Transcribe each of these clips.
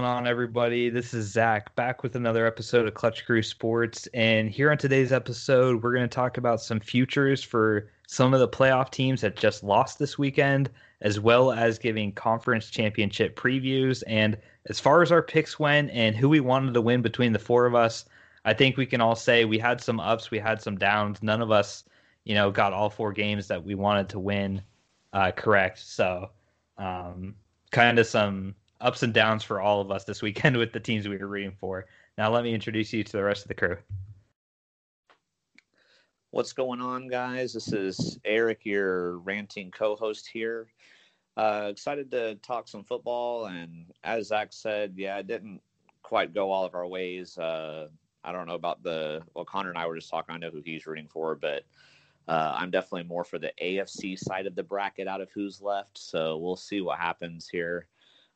on, everybody? This is Zach back with another episode of Clutch Crew Sports. And here on today's episode, we're going to talk about some futures for some of the playoff teams that just lost this weekend, as well as giving conference championship previews. And as far as our picks went and who we wanted to win between the four of us, I think we can all say we had some ups, we had some downs. None of us, you know, got all four games that we wanted to win uh, correct. So, um, kind of some ups and downs for all of us this weekend with the teams we were rooting for. Now, let me introduce you to the rest of the crew. What's going on, guys? This is Eric, your ranting co host here. Uh, excited to talk some football. And as Zach said, yeah, it didn't quite go all of our ways. Uh, I don't know about the, well, Connor and I were just talking. I know who he's rooting for, but uh, I'm definitely more for the AFC side of the bracket out of who's left. So we'll see what happens here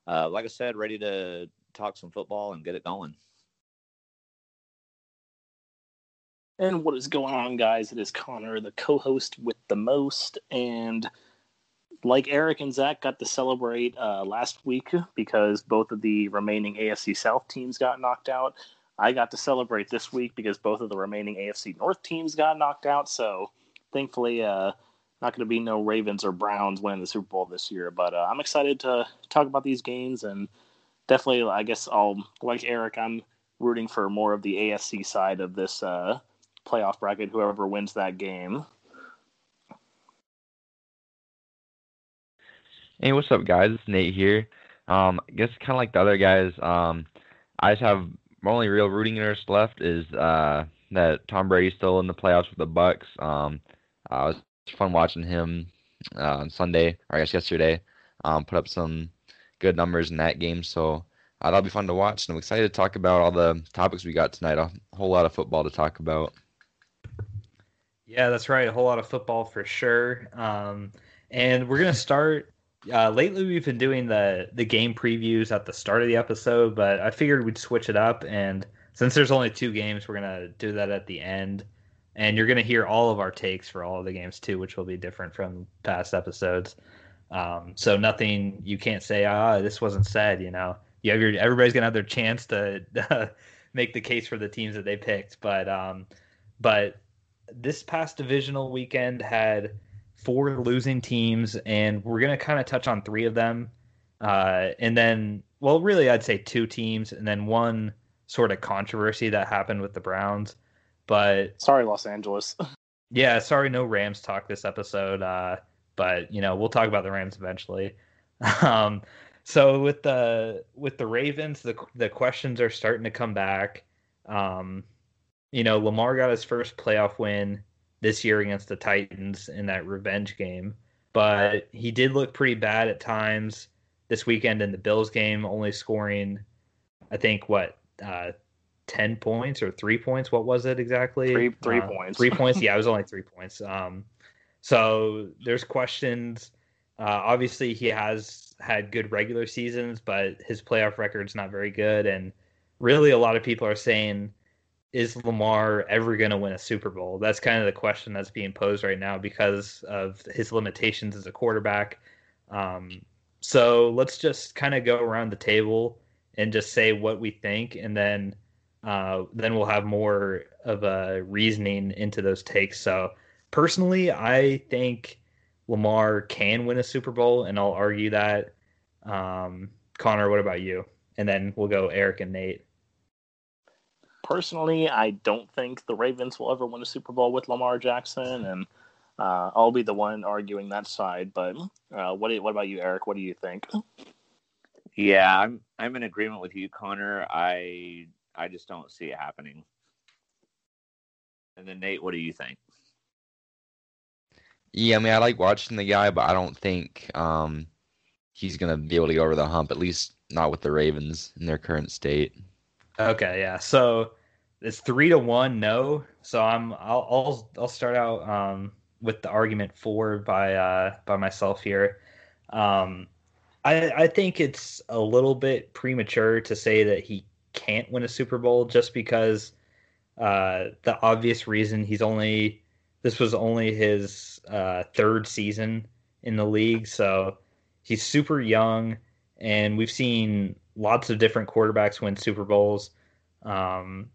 uh, like I said, ready to talk some football and get it going. And what is going on, guys? It is Connor, the co host with the most. And like Eric and Zach got to celebrate uh, last week because both of the remaining AFC South teams got knocked out. I got to celebrate this week because both of the remaining AFC North teams got knocked out. So thankfully, uh, not going to be no Ravens or Browns winning the Super Bowl this year. But uh, I'm excited to talk about these games and definitely, I guess I'll like Eric. I'm rooting for more of the AFC side of this uh, playoff bracket. Whoever wins that game. Hey, what's up, guys? It's Nate here. Um, I guess kind of like the other guys. Um, I just have my only real rooting interest left is uh, that Tom Brady's still in the playoffs with the Bucs. Um, I was fun watching him uh, on Sunday, or I guess yesterday, um, put up some good numbers in that game. So uh, that'll be fun to watch. And I'm excited to talk about all the topics we got tonight. A whole lot of football to talk about. Yeah, that's right. A whole lot of football for sure. Um, and we're gonna start. Uh, lately, we've been doing the the game previews at the start of the episode, but I figured we'd switch it up. And since there's only two games, we're gonna do that at the end and you're going to hear all of our takes for all of the games too, which will be different from past episodes. Um, so nothing you can't say, ah, this wasn't said. You know, you have your everybody's going to have their chance to make the case for the teams that they picked. But um, but this past divisional weekend had four losing teams, and we're going to kind of touch on three of them, uh, and then well, really, I'd say two teams, and then one sort of controversy that happened with the Browns. But sorry, Los Angeles. yeah, sorry, no Rams talk this episode. Uh, but you know, we'll talk about the Rams eventually. Um, so with the with the Ravens, the the questions are starting to come back. Um, you know, Lamar got his first playoff win this year against the Titans in that revenge game, but he did look pretty bad at times this weekend in the Bills game, only scoring, I think, what uh, 10 points or three points. What was it exactly? Three, three uh, points. Three points. Yeah, it was only three points. Um, so there's questions. Uh, obviously, he has had good regular seasons, but his playoff record's not very good. And really, a lot of people are saying, is Lamar ever going to win a Super Bowl? That's kind of the question that's being posed right now because of his limitations as a quarterback. Um, so let's just kind of go around the table and just say what we think, and then uh, then we'll have more of a reasoning into those takes. So personally, I think Lamar can win a Super Bowl, and I'll argue that. Um, Connor, what about you? And then we'll go Eric and Nate. Personally, I don't think the Ravens will ever win a Super Bowl with Lamar Jackson, and uh, I'll be the one arguing that side. But uh, what what about you, Eric? What do you think? Yeah, I'm I'm in agreement with you, Connor. I I just don't see it happening. And then Nate, what do you think? Yeah, I mean, I like watching the guy, but I don't think um, he's gonna be able to go over the hump. At least not with the Ravens in their current state. Okay, yeah. So it's three to one, no. So I'm I'll I'll, I'll start out um, with the argument for by uh, by myself here. Um, I I think it's a little bit premature to say that he can't win a Super Bowl just because uh, the obvious reason he's only this was only his uh, third season in the league, so he's super young, and we've seen lots of different quarterbacks win Super Bowls. Um,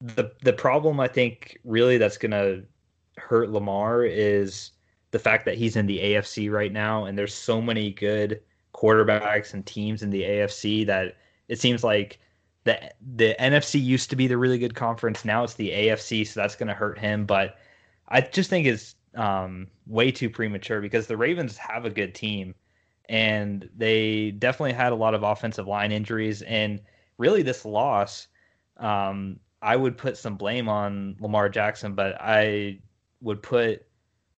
the the problem I think really that's gonna hurt Lamar is the fact that he's in the AFC right now, and there's so many good quarterbacks and teams in the AFC that it seems like the the NFC used to be the really good conference. Now it's the AFC, so that's going to hurt him. But I just think it's um, way too premature because the Ravens have a good team, and they definitely had a lot of offensive line injuries. And really, this loss, um, I would put some blame on Lamar Jackson, but I would put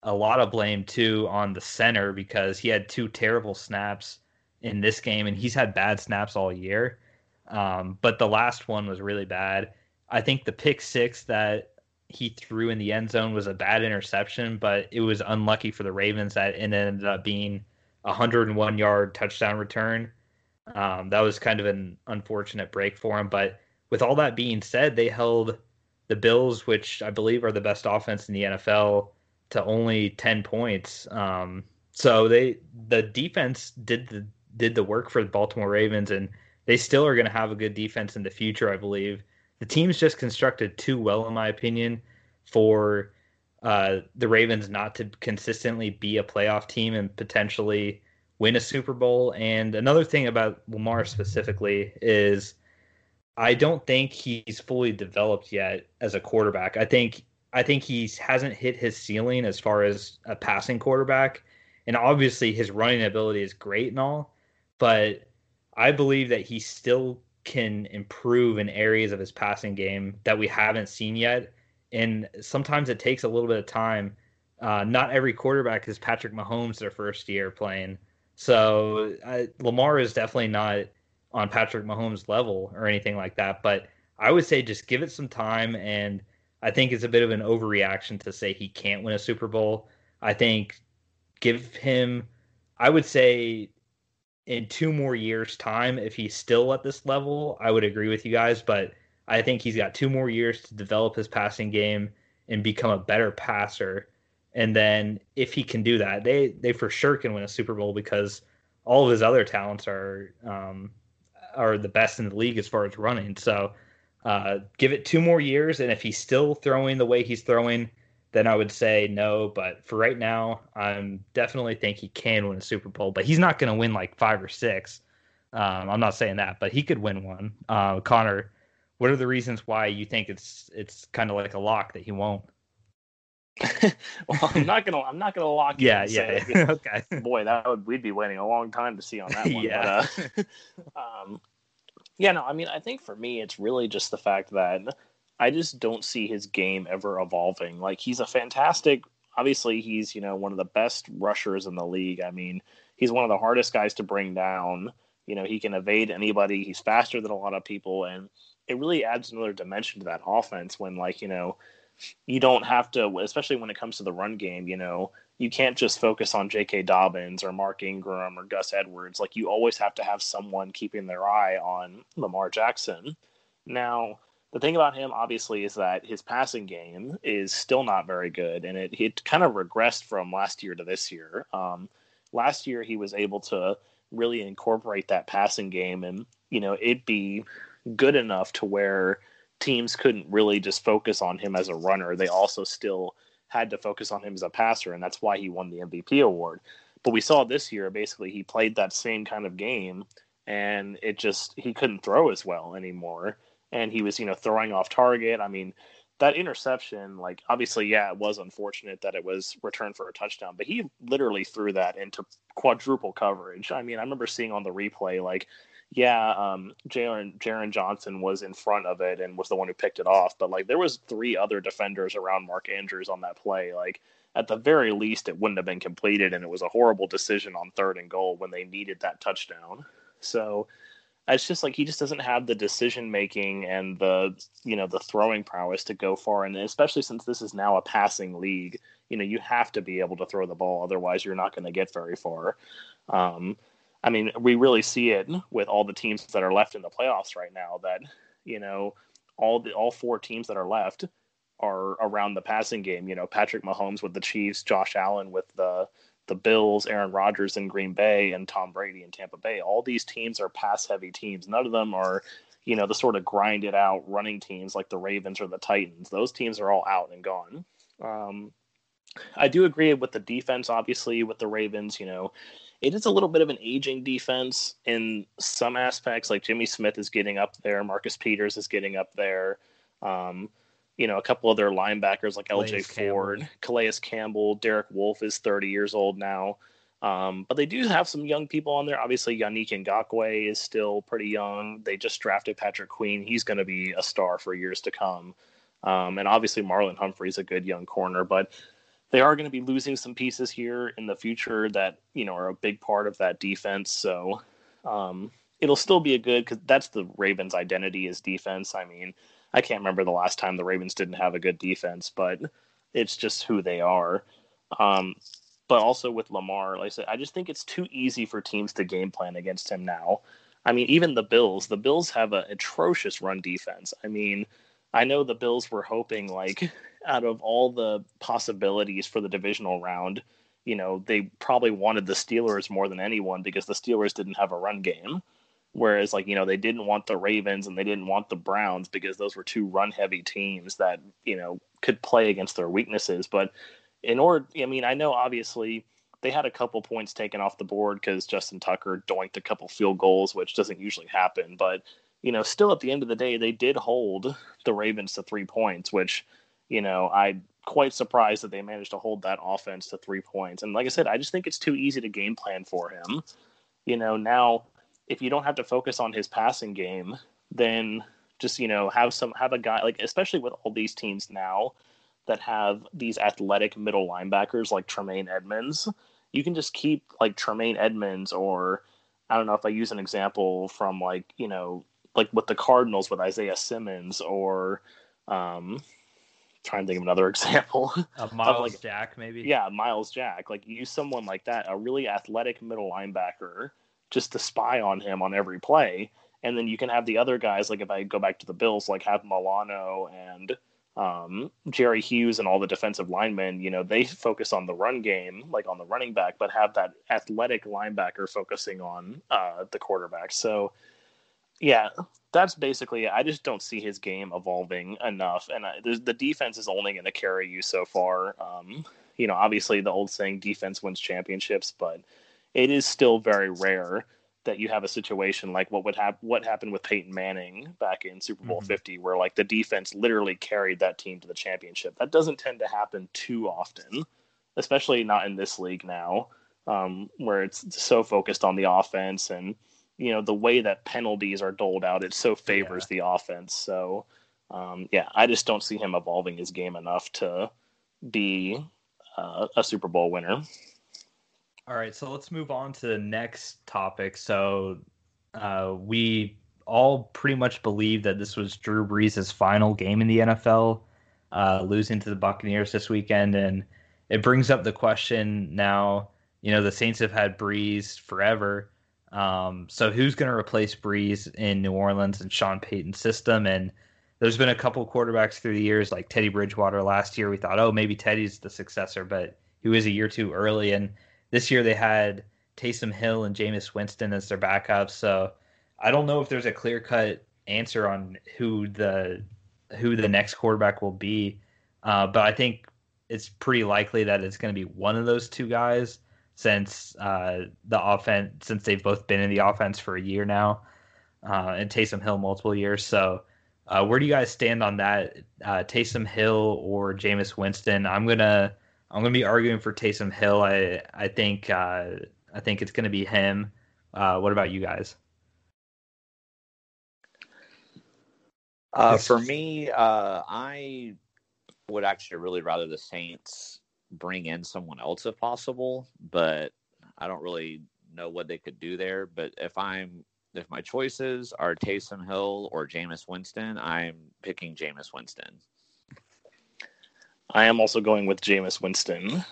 a lot of blame too on the center because he had two terrible snaps in this game, and he's had bad snaps all year. Um, but the last one was really bad. I think the pick six that he threw in the end zone was a bad interception, but it was unlucky for the Ravens that it ended up being a 101 yard touchdown return. Um, that was kind of an unfortunate break for him. But with all that being said, they held the Bills, which I believe are the best offense in the NFL, to only 10 points. Um, so they the defense did the did the work for the Baltimore Ravens, and they still are going to have a good defense in the future, I believe. The team's just constructed too well, in my opinion, for uh, the Ravens not to consistently be a playoff team and potentially win a Super Bowl. And another thing about Lamar specifically is I don't think he's fully developed yet as a quarterback. I think I think he hasn't hit his ceiling as far as a passing quarterback. And obviously his running ability is great and all, but I believe that he still can improve in areas of his passing game that we haven't seen yet. And sometimes it takes a little bit of time. Uh, not every quarterback is Patrick Mahomes their first year playing. So Lamar is definitely not on Patrick Mahomes level or anything like that. But I would say just give it some time. And I think it's a bit of an overreaction to say he can't win a Super Bowl. I think give him, I would say in two more years' time, if he's still at this level, I would agree with you guys. But I think he's got two more years to develop his passing game and become a better passer. And then if he can do that, they they for sure can win a Super Bowl because all of his other talents are um, are the best in the league as far as running. So uh, give it two more years, and if he's still throwing the way he's throwing, then I would say no. But for right now, I'm definitely think he can win a Super Bowl, but he's not going to win like five or six. Um, I'm not saying that, but he could win one. Uh, Connor, what are the reasons why you think it's it's kind of like a lock that he won't? well, I'm not gonna I'm not gonna lock. Yeah, yeah, okay. Boy, that would we'd be waiting a long time to see on that one. yeah. But, uh, um, yeah, no, I mean, I think for me, it's really just the fact that I just don't see his game ever evolving. Like he's a fantastic. Obviously, he's you know one of the best rushers in the league. I mean, he's one of the hardest guys to bring down. You know, he can evade anybody. He's faster than a lot of people, and it really adds another dimension to that offense. When like you know, you don't have to, especially when it comes to the run game. You know, you can't just focus on J.K. Dobbins or Mark Ingram or Gus Edwards. Like you always have to have someone keeping their eye on Lamar Jackson. Now the thing about him, obviously, is that his passing game is still not very good, and it it kind of regressed from last year to this year. Um, last year, he was able to really incorporate that passing game, and you know, it'd be good enough to where teams couldn't really just focus on him as a runner. They also still had to focus on him as a passer, and that's why he won the MVP award. But we saw this year, basically, he played that same kind of game, and it just he couldn't throw as well anymore and he was you know throwing off target. I mean, that interception, like obviously, yeah, it was unfortunate that it was returned for a touchdown, but he literally threw that into quadruple coverage. I mean, I remember seeing on the replay, like, yeah, um, Taron Johnson was in front of it and was the one who picked it off, but like there was three other defenders around Mark Andrews on that play. Like at the very least, it wouldn't have been completed, and it was a horrible decision on third and goal when they needed that touchdown. So it's just like he just doesn't have the decision making and the you know the throwing prowess to go far and especially since this is now a passing league. You know you have to be able to throw the ball otherwise you're not going to get very far. Um, i mean we really see it with all the teams that are left in the playoffs right now that you know all the all four teams that are left are around the passing game. You know patrick mahomes with the chiefs josh allen with the the Bills, Aaron Rodgers in Green Bay, and Tom Brady in Tampa Bay. All these teams are pass heavy teams. None of them are, you know, the sort of grinded out running teams like the Ravens or the Titans. Those teams are all out and gone. Um, I do agree with the defense, obviously, with the Ravens. You know, it is a little bit of an aging defense in some aspects. Like Jimmy Smith is getting up there, Marcus Peters is getting up there. Um, you know, a couple of their linebackers like Calais LJ Campbell. Ford, Calais Campbell, Derek Wolfe is 30 years old now. Um, but they do have some young people on there. Obviously, Yannick Ngakoue is still pretty young. They just drafted Patrick Queen. He's going to be a star for years to come. Um, and obviously, Marlon Humphrey's a good young corner. But they are going to be losing some pieces here in the future that you know are a big part of that defense. So um, it'll still be a good because that's the Ravens' identity is defense. I mean, I can't remember the last time the Ravens didn't have a good defense, but it's just who they are. Um, but also with Lamar, like I said, I just think it's too easy for teams to game plan against him now. I mean, even the Bills, the Bills have an atrocious run defense. I mean, I know the Bills were hoping like out of all the possibilities for the divisional round, you know, they probably wanted the Steelers more than anyone because the Steelers didn't have a run game. Whereas, like, you know, they didn't want the Ravens and they didn't want the Browns because those were two run heavy teams that, you know, could play against their weaknesses. But in order, I mean, I know obviously they had a couple points taken off the board because Justin Tucker doinked a couple field goals, which doesn't usually happen. But, you know, still at the end of the day, they did hold the Ravens to three points, which you know, I'm quite surprised that they managed to hold that offense to three points. And like I said, I just think it's too easy to game plan for him. You know, now if you don't have to focus on his passing game, then just you know have some have a guy like especially with all these teams now that have these athletic middle linebackers like Tremaine Edmunds, you can just keep like Tremaine Edmunds or I don't know if I use an example from like you know like with the Cardinals with Isaiah Simmons or um, trying to think of another example. A Myles like, Jack, maybe. Yeah, Myles Jack. Like use someone like that, a really athletic middle linebacker, just to spy on him on every play, and then you can have the other guys. Like if I go back to the Bills, like have Milano and um, Jerry Hughes and all the defensive linemen. You know, they focus on the run game, like on the running back, but have that athletic linebacker focusing on uh, the quarterback. So yeah, that's basically it. I just don't see his game evolving enough, and I, the defense is only going to carry you so far. Um, you know, obviously the old saying "defense wins championships," but it is still very rare that you have a situation like what would have what happened with Peyton Manning back in Super Bowl mm-hmm. 50 where like the defense literally carried that team to the championship. That doesn't tend to happen too often, especially not in this league now, um, where it's so focused on the offense and you know the way that penalties are doled out, it so favors yeah. the offense. So um, yeah, I just don't see him evolving his game enough to be uh, a Super Bowl winner. All right, so let's move on to the next topic. So uh, we all pretty much believe that this was Drew Brees' final game in the NFL, uh, losing to the Buccaneers this weekend, and it brings up the question now. You know, the Saints have had Brees forever um, so who's going to replace Brees in New Orleans and Sean Payton's system? And there's been a couple quarterbacks through the years, like Teddy Bridgewater last year. We thought, oh, maybe Teddy's the successor, but he was a year too early. And this year they had Taysom Hill and Jameis Winston as their backups. So I don't know if there's a clear cut answer on who the who the next quarterback will be. Uh, but I think it's pretty likely that it's going to be one of those two guys since uh, the offense since they've both been in the offense for a year now, uh, and Taysom Hill multiple years. So, uh, where do you guys stand on that? Uh, Taysom Hill or Jameis Winston? I'm gonna I'm gonna be arguing for Taysom Hill. I I think uh, I think it's gonna be him. Uh, what about you guys? for me, I would actually really rather the Saints bring in someone else if possible, but I don't really know what they could do there. But if I'm if my choices are Taysom Hill or Jameis Winston, I'm picking Jameis Winston. I am also going with Jameis Winston.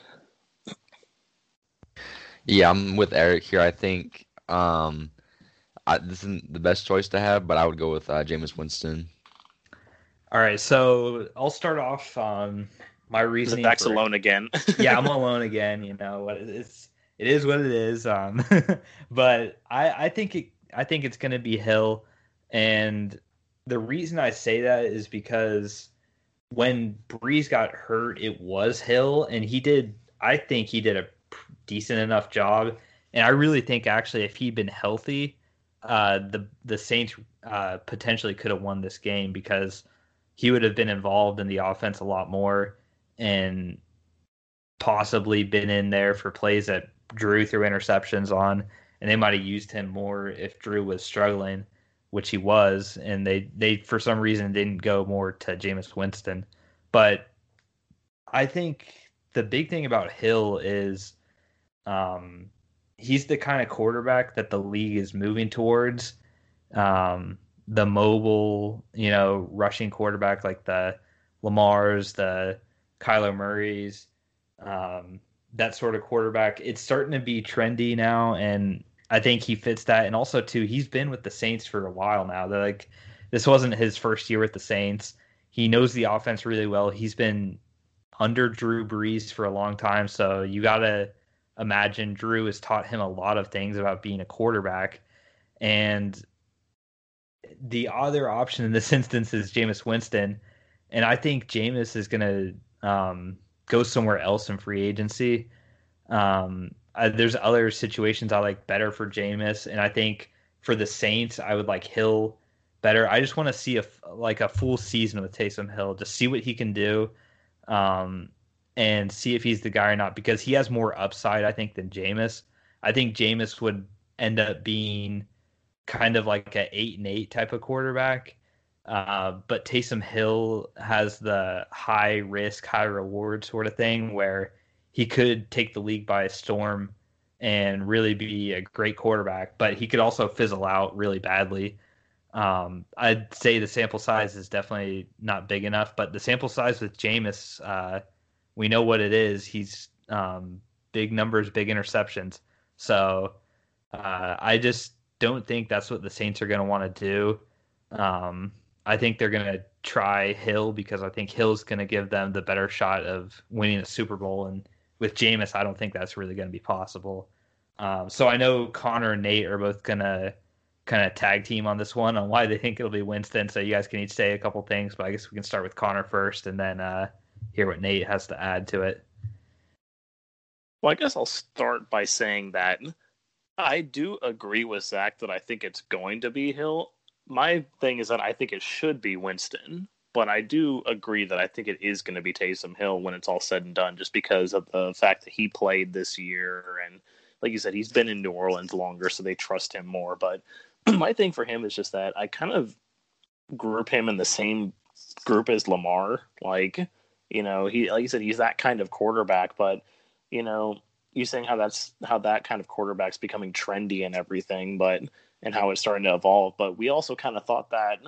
Yeah, I'm with Eric here. I think um, I, this isn't the best choice to have, but I would go with uh, Jameis Winston. All right, so I'll start off. Um, my reasoning. Zach's for, alone again. yeah, I'm alone again. You know, what? it's it is what it is. Um, but I I think it I think it's going to be Hill, and the reason I say that is because when Brees got hurt, it was Hill, and he did. I think he did a decent enough job, and I really think actually if he'd been healthy, uh, the the Saints uh, potentially could have won this game because he would have been involved in the offense a lot more and possibly been in there for plays that Drew threw interceptions on, and they might have used him more if Drew was struggling, which he was, and they they for some reason didn't go more to Jameis Winston. But I think the big thing about Hill is um, he's the kind of quarterback that the league is moving towards. Um, the mobile, you know, rushing quarterback like the Lamar's, the Kyler Murray's, um, that sort of quarterback. It's starting to be trendy now, and I think he fits that. And also, too, he's been with the Saints for a while now. They're like this wasn't his first year with the Saints. He knows the offense really well. He's been under Drew Brees for a long time, so you gotta imagine Drew has taught him a lot of things about being a quarterback. And the other option in this instance is Jameis Winston. And I think Jameis is to um, go somewhere else in free agency. Um, uh, there's other situations I like better for Jameis. And I think for the Saints, I would like Hill better. I just want to see a like a full season with Taysom Hill, to see what he can do. Um, and see if he's the guy or not because he has more upside, I think, than Jameis. I think Jameis would end up being kind of like a eight and eight type of quarterback. Uh, but Taysom Hill has the high risk, high reward sort of thing where he could take the league by storm and really be a great quarterback, but he could also fizzle out really badly. Um, I'd say the sample size is definitely not big enough, but the sample size with Jameis, uh, we know what it is. He's um, big numbers, big interceptions. So uh, I just don't think that's what the Saints are going to want to do. Um, I think they're going to try Hill because I think Hill's going to give them the better shot of winning a Super Bowl. And with Jameis, I don't think that's really going to be possible. Um, so I know Connor and Nate are both going to kind of tag team on this one on why they think it'll be Winston. So you guys can each say a couple things, but I guess we can start with Connor first and then uh, hear what Nate has to add to it. Well, I guess I'll start by saying that I do agree with Zach that I think it's going to be Hill. My thing is that I think it should be Winston, but I do agree that I think it is going to be Taysom Hill when it's all said and done, just because of the fact that he played this year and, like you said, he's been in New Orleans longer, so they trust him more. But my thing for him is just that I kind of group him in the same group as Lamar. Like, you know, he like you said, he's that kind of quarterback. But you know, you saying how that's how that kind of quarterback's becoming trendy and everything, but and how it's starting to evolve. But we also kind of thought that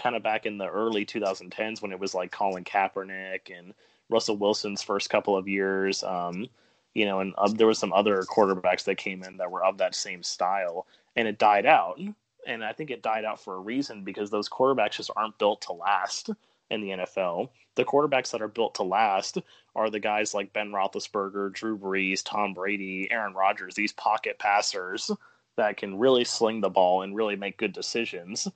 kind of back in the early 2010s when it was like Colin Kaepernick and Russell Wilson's first couple of years. Um, you know, and uh, there was some other quarterbacks that came in that were of that same style, and it died out. And I think it died out for a reason because those quarterbacks just aren't built to last in the NFL. The quarterbacks that are built to last are the guys like Ben Roethlisberger, Drew Brees, Tom Brady, Aaron Rodgers, these pocket passers that can really sling the ball and really make good decisions.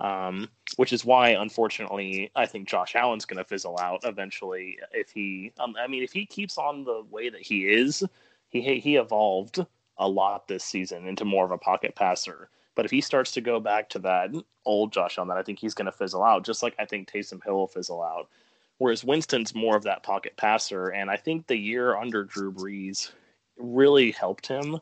Um, which is why, unfortunately, I think Josh Allen's going to fizzle out eventually. If he, um, I mean, if he keeps on the way that he is, he he evolved a lot this season into more of a pocket passer. But if he starts to go back to that old Josh Allen, I think he's going to fizzle out, just like I think Taysom Hill will fizzle out. Whereas Winston's more of that pocket passer, and I think the year under Drew Brees really helped him.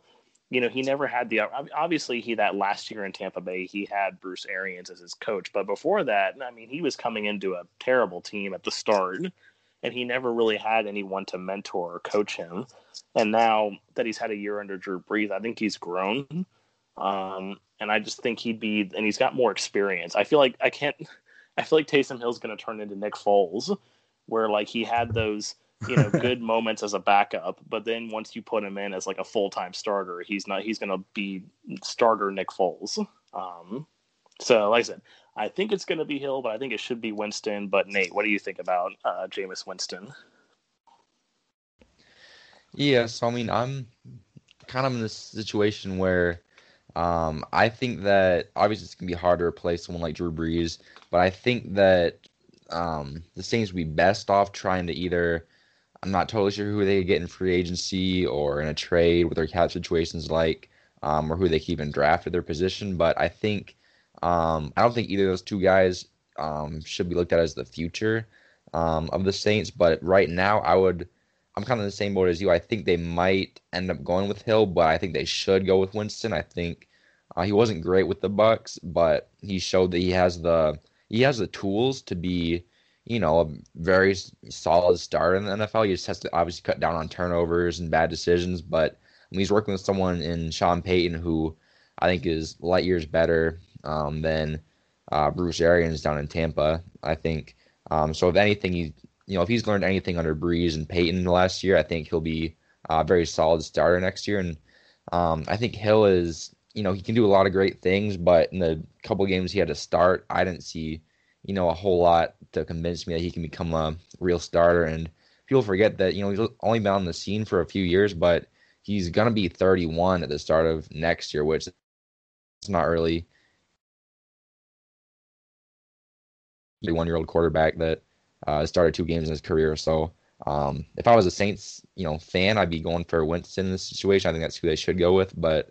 You know, he never had the obviously he that last year in Tampa Bay he had Bruce Arians as his coach, but before that, I mean, he was coming into a terrible team at the start, and he never really had anyone to mentor or coach him. And now that he's had a year under Drew Brees, I think he's grown. Um, and I just think he'd be, and he's got more experience. I feel like I can't. I feel like Taysom Hill's going to turn into Nick Foles, where like he had those you know good moments as a backup, but then once you put him in as like a full time starter, he's not. He's going to be starter Nick Foles. Um, so like I said, I think it's going to be Hill, but I think it should be Winston. But Nate, what do you think about uh, Jameis Winston? Yeah, so I mean, I'm kind of in this situation where um, I think that obviously it's gonna be hard to replace someone like Drew Brees, but I think that um, the Saints would be best off trying to either. I'm not totally sure who they get in free agency or in a trade, what their cap situation's like, um, or who they keep in draft at their position. But I think um, I don't think either of those two guys um, should be looked at as the future um, of the Saints. But right now, I would. I'm kind of in the same boat as you. I think they might end up going with Hill, but I think they should go with Winston. I think uh, he wasn't great with the Bucs, but he showed that he has the he has the tools to be, you know, a very solid starter in the NFL. He just has to obviously cut down on turnovers and bad decisions. But I mean, he's working with someone in Sean Payton who I think is light years better um, than uh, Bruce Arians down in Tampa. I think um, so. If anything, he you know if he's learned anything under Brees and Payton last year, I think he'll be a very solid starter next year. And um, I think Hill is you know he can do a lot of great things, but in the couple games he had to start, I didn't see you know a whole lot to convince me that he can become a real starter. And people forget that you know he's only been on the scene for a few years, but he's gonna be 31 at the start of next year, which is not really 31 year old quarterback that uh, started two games in his career. So um, if I was a Saints, you know, fan, I'd be going for Winston in this situation. I think that's who they should go with, but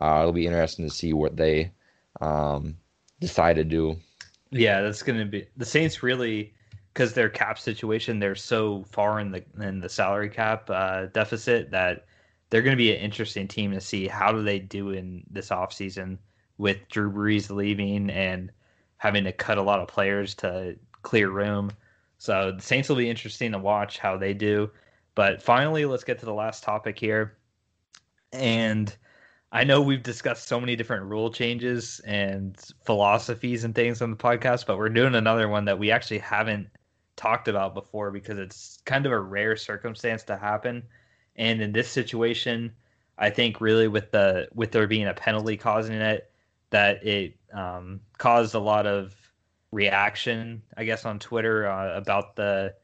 uh, it'll be interesting to see what they um, decide to do. Yeah, that's going to be the Saints really because their cap situation. They're so far in the in the salary cap uh, deficit that they're going to be an interesting team to see how do they do in this offseason with Drew Brees leaving and having to cut a lot of players to clear room. So the Saints will be interesting to watch how they do. But finally, let's get to the last topic here. And I know we've discussed so many different rule changes and philosophies and things on the podcast, but we're doing another one that we actually haven't talked about before because it's kind of a rare circumstance to happen. And in this situation, I think really with the with there being a penalty causing it, that it um, caused a lot of reaction, I guess, on Twitter uh, about the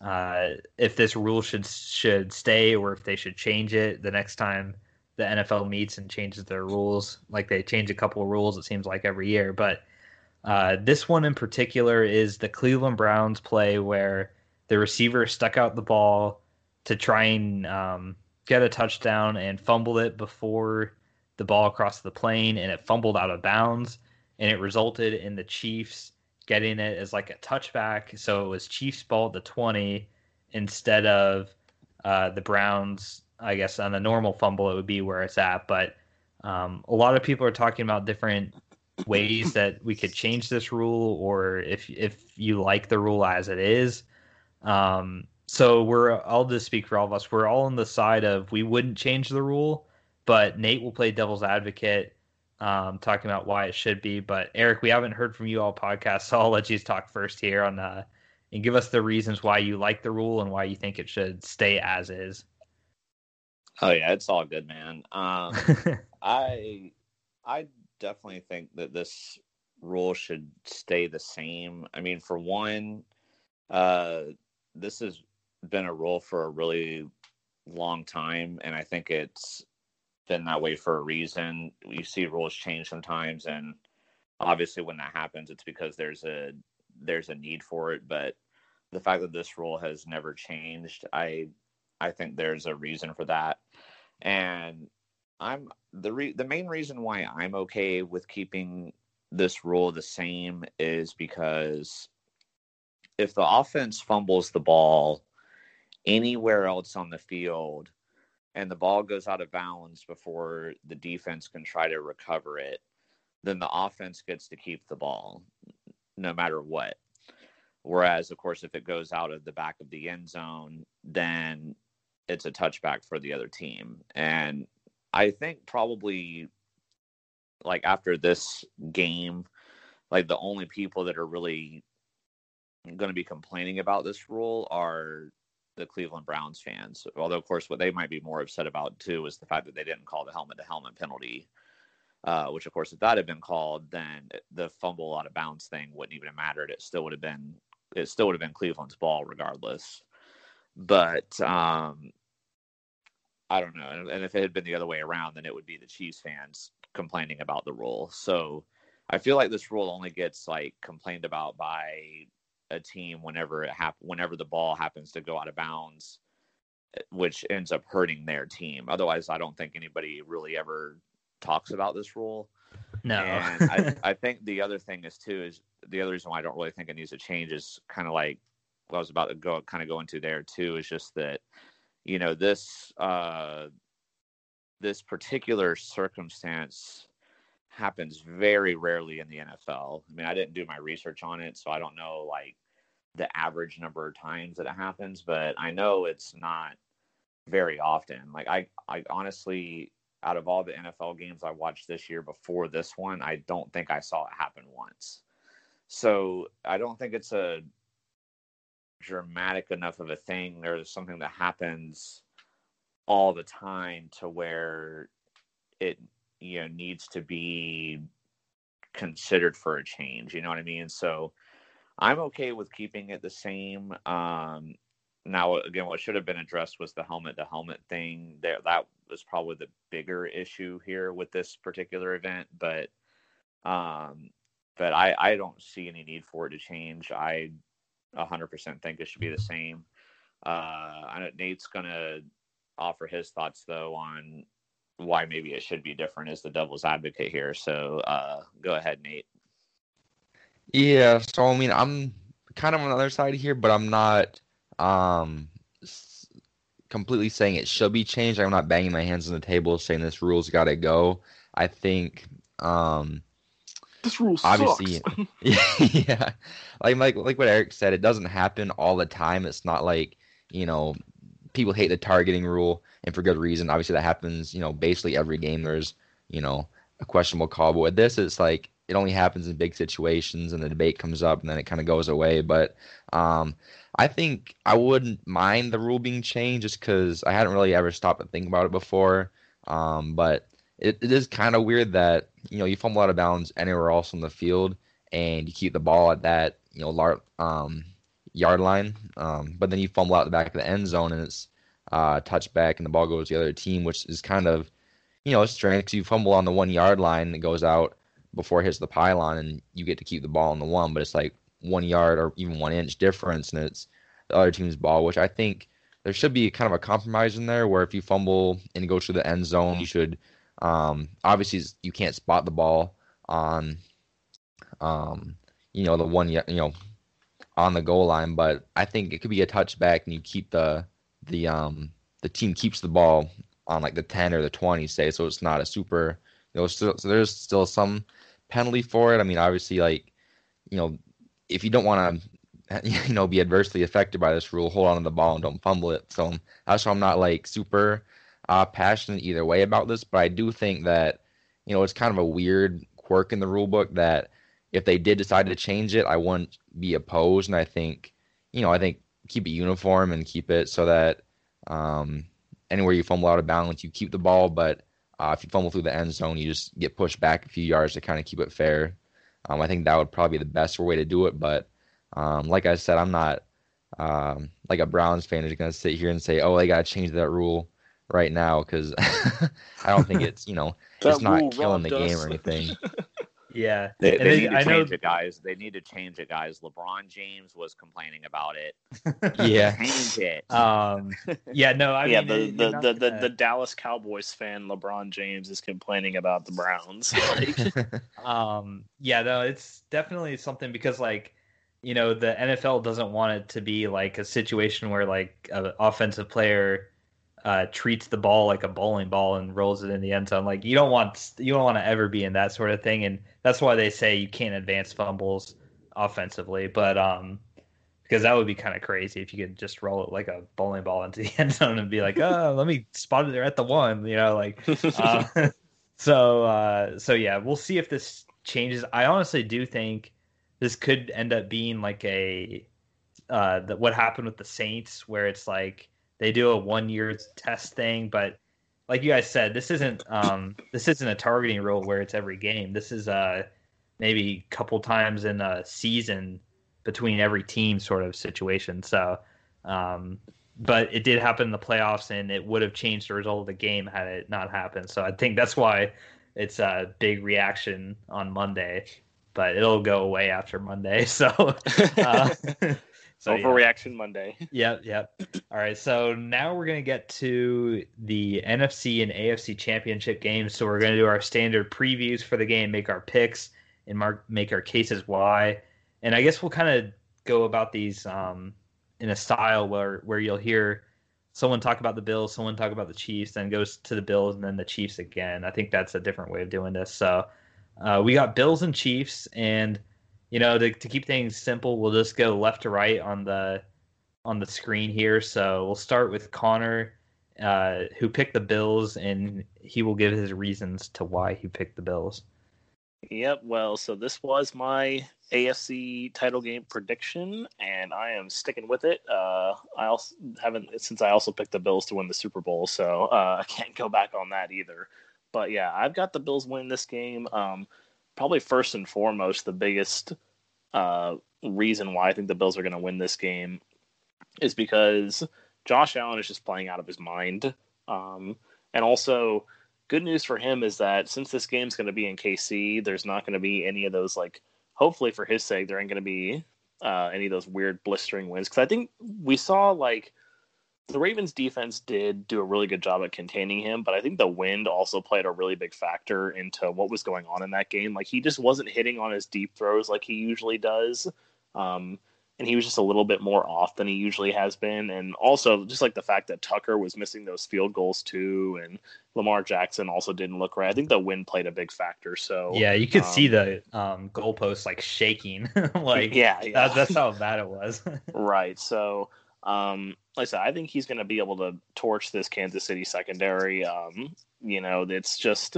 uh, if this rule should should stay or if they should change it the next time the NFL meets and changes their rules. Like they change a couple of rules, it seems like every year. But uh, this one in particular is the Cleveland Browns play where the receiver stuck out the ball to try and um, get a touchdown and fumbled it before the ball crossed the plane and it fumbled out of bounds and it resulted in the Chiefs getting it as like a touchback. So it was Chiefs ball at the 20 instead of uh, the Browns I guess on a normal fumble it would be where it's at. But um, a lot of people are talking about different ways that we could change this rule, or if if you like the rule as it is. Um, so we're I'll just speak for all of us. We're all on the side of we wouldn't change the rule, but Nate will play devil's advocate, um, talking about why it should be. But Eric, we haven't heard from you all podcast, so I'll let you talk first here on uh, and give us the reasons why you like the rule and why you think it should stay as is. Oh yeah, it's all good, man. Um, I I definitely think that this rule should stay the same. I mean, for one, uh, this has been a rule for a really long time, and I think it's been that way for a reason. You see rules change sometimes, and obviously, when that happens, it's because there's a there's a need for it. But the fact that this rule has never changed, I I think there's a reason for that. And I'm the re- the main reason why I'm okay with keeping this rule the same is because if the offense fumbles the ball anywhere else on the field and the ball goes out of bounds before the defense can try to recover it, then the offense gets to keep the ball no matter what. Whereas, of course, if it goes out of the back of the end zone, then it's a touchback for the other team. And I think probably like after this game, like the only people that are really going to be complaining about this rule are the Cleveland Browns fans. Although, of course, what they might be more upset about too is the fact that they didn't call the helmet to helmet penalty. Uh, which, of course, if that had been called, then the fumble out of bounds thing wouldn't even have mattered. It still would have been it still would have been Cleveland's ball regardless. But um, I don't know. And, if it had been the other way around, then it would be the Chiefs fans complaining about the rule. So I feel like this rule only gets like complained about by a team whenever it hap- whenever the ball happens to go out of bounds, which ends up hurting their team. Otherwise, I don't think anybody really ever talks about this rule. No. And I, I think the other thing is too is the other reason why I don't really think it needs to change is kind of like what I was about to go kind of go into there too is just that you know this uh, this particular circumstance happens very rarely in the NFL. I mean, I didn't do my research on it, so I don't know like the average number of times that it happens, but I know it's not very often. Like I I honestly out of all the NFL games I watched this year before this one, I don't think I saw it happen once. So, I don't think it's a dramatic enough of a thing. Or something that happens all the time to where it you know needs to be considered for a change you know what i mean? So i'm okay with keeping it the same. Um now again what should have been addressed was the helmet to helmet thing. There that was probably the bigger issue here with this particular event but um but i i don't see any need for it to change. I 100% think it should be the same uh i know nate's gonna offer his thoughts though on why maybe it should be different as the devil's advocate here. So uh, go ahead, Nate. Yeah, so I mean, I'm kind of on the other side here, but I'm not um, completely saying it should be changed. I'm not banging my hands on the table saying this rule's got to go. I think um, this rule obviously, yeah, like like like what Eric said, it doesn't happen all the time. It's not like you know people hate the targeting rule, and for good reason. Obviously, that happens. You know, basically every game there's you know a questionable call. But with this, it's like it only happens in big situations, and the debate comes up, and then it kind of goes away. But um, I think I wouldn't mind the rule being changed, just because I hadn't really ever stopped to think about it before. Um, but it, it is kind of weird that you know you fumble out of bounds anywhere else on the field, and you keep the ball at that you know lar- um, yard line. Um, but then you fumble out the back of the end zone and it's uh, touchback and the ball goes to the other team, which is kind of, you know, strange because you fumble on the one yard line and it goes out before it hits the pylon and you get to keep the ball on the one, but it's like one yard or even one inch difference and it's the other team's ball, which I think there should be kind of a compromise in there where if you fumble and goes to the end zone, you should um, obviously you can't spot the ball on um, you know the one you know on the goal line, but I think it could be a touchback and you keep the the um the team keeps the ball on like the 10 or the 20 say so it's not a super you know still, so there's still some penalty for it. I mean obviously like you know if you don't want to you know be adversely affected by this rule, hold on to the ball and don't fumble it. So that's why I'm not like super uh, passionate either way about this, but I do think that you know it's kind of a weird quirk in the rule book that if they did decide to change it, I wouldn't be opposed. And I think, you know, I think keep it uniform and keep it so that um, anywhere you fumble out of bounds, you keep the ball. But uh, if you fumble through the end zone, you just get pushed back a few yards to kind of keep it fair. Um, I think that would probably be the best way to do it. But um, like I said, I'm not um, like a Browns fan who's going to sit here and say, oh, they got to change that rule right now because I don't think it's, you know, it's not killing the game or anything. Yeah, they, they, need to I change know... it, guys. They need to change it, guys. LeBron James was complaining about it. yeah, change it. Um, yeah, no, I yeah, mean, the the the, gonna... the, the, Dallas Cowboys fan LeBron James is complaining about the Browns. um, yeah, no, it's definitely something because like you know the NFL doesn't want it to be like a situation where like an offensive player uh, treats the ball like a bowling ball and rolls it in the end zone. Like you don't want you don't want to ever be in that sort of thing, and that's why they say you can't advance fumbles offensively. But um, because that would be kind of crazy if you could just roll it like a bowling ball into the end zone and be like, oh, let me spot it there at the one, you know, like. Uh, so uh, so yeah, we'll see if this changes. I honestly do think this could end up being like a uh, the, what happened with the Saints, where it's like they do a one year test thing, but like you guys said, this isn't um, this isn't a targeting rule where it's every game. This is uh, maybe a couple times in a season between every team sort of situation. So um, but it did happen in the playoffs, and it would have changed the result of the game had it not happened. So I think that's why it's a big reaction on Monday, but it'll go away after Monday. So, uh, so overreaction yeah. Monday. Yep, yep. All right, so now we're gonna get to the NFC and AFC championship games. So we're gonna do our standard previews for the game, make our picks, and mark make our cases why. And I guess we'll kind of go about these um, in a style where where you'll hear someone talk about the Bills, someone talk about the Chiefs, then goes to the Bills and then the Chiefs again. I think that's a different way of doing this. So uh, we got Bills and Chiefs, and you know to, to keep things simple, we'll just go left to right on the on the screen here. So we'll start with Connor, uh, who picked the Bills, and he will give his reasons to why he picked the Bills. Yep. Well, so this was my AFC title game prediction, and I am sticking with it. Uh, I also haven't since I also picked the Bills to win the Super Bowl, so uh, I can't go back on that either. But yeah, I've got the Bills win this game. Um, probably first and foremost, the biggest uh, reason why I think the Bills are going to win this game is because Josh Allen is just playing out of his mind, um, and also good news for him is that since this game's going to be in KC, there's not going to be any of those like. Hopefully, for his sake, there ain't going to be uh, any of those weird blistering winds because I think we saw like the Ravens defense did do a really good job at containing him, but I think the wind also played a really big factor into what was going on in that game. Like he just wasn't hitting on his deep throws like he usually does. Um, and he was just a little bit more off than he usually has been. And also, just like the fact that Tucker was missing those field goals too, and Lamar Jackson also didn't look right. I think the wind played a big factor. So yeah, you could um, see the um, goalposts like shaking. like yeah, yeah. That, that's how bad it was. right. So. Um, like I said, I think he's going to be able to torch this Kansas City secondary. Um, you know, it's just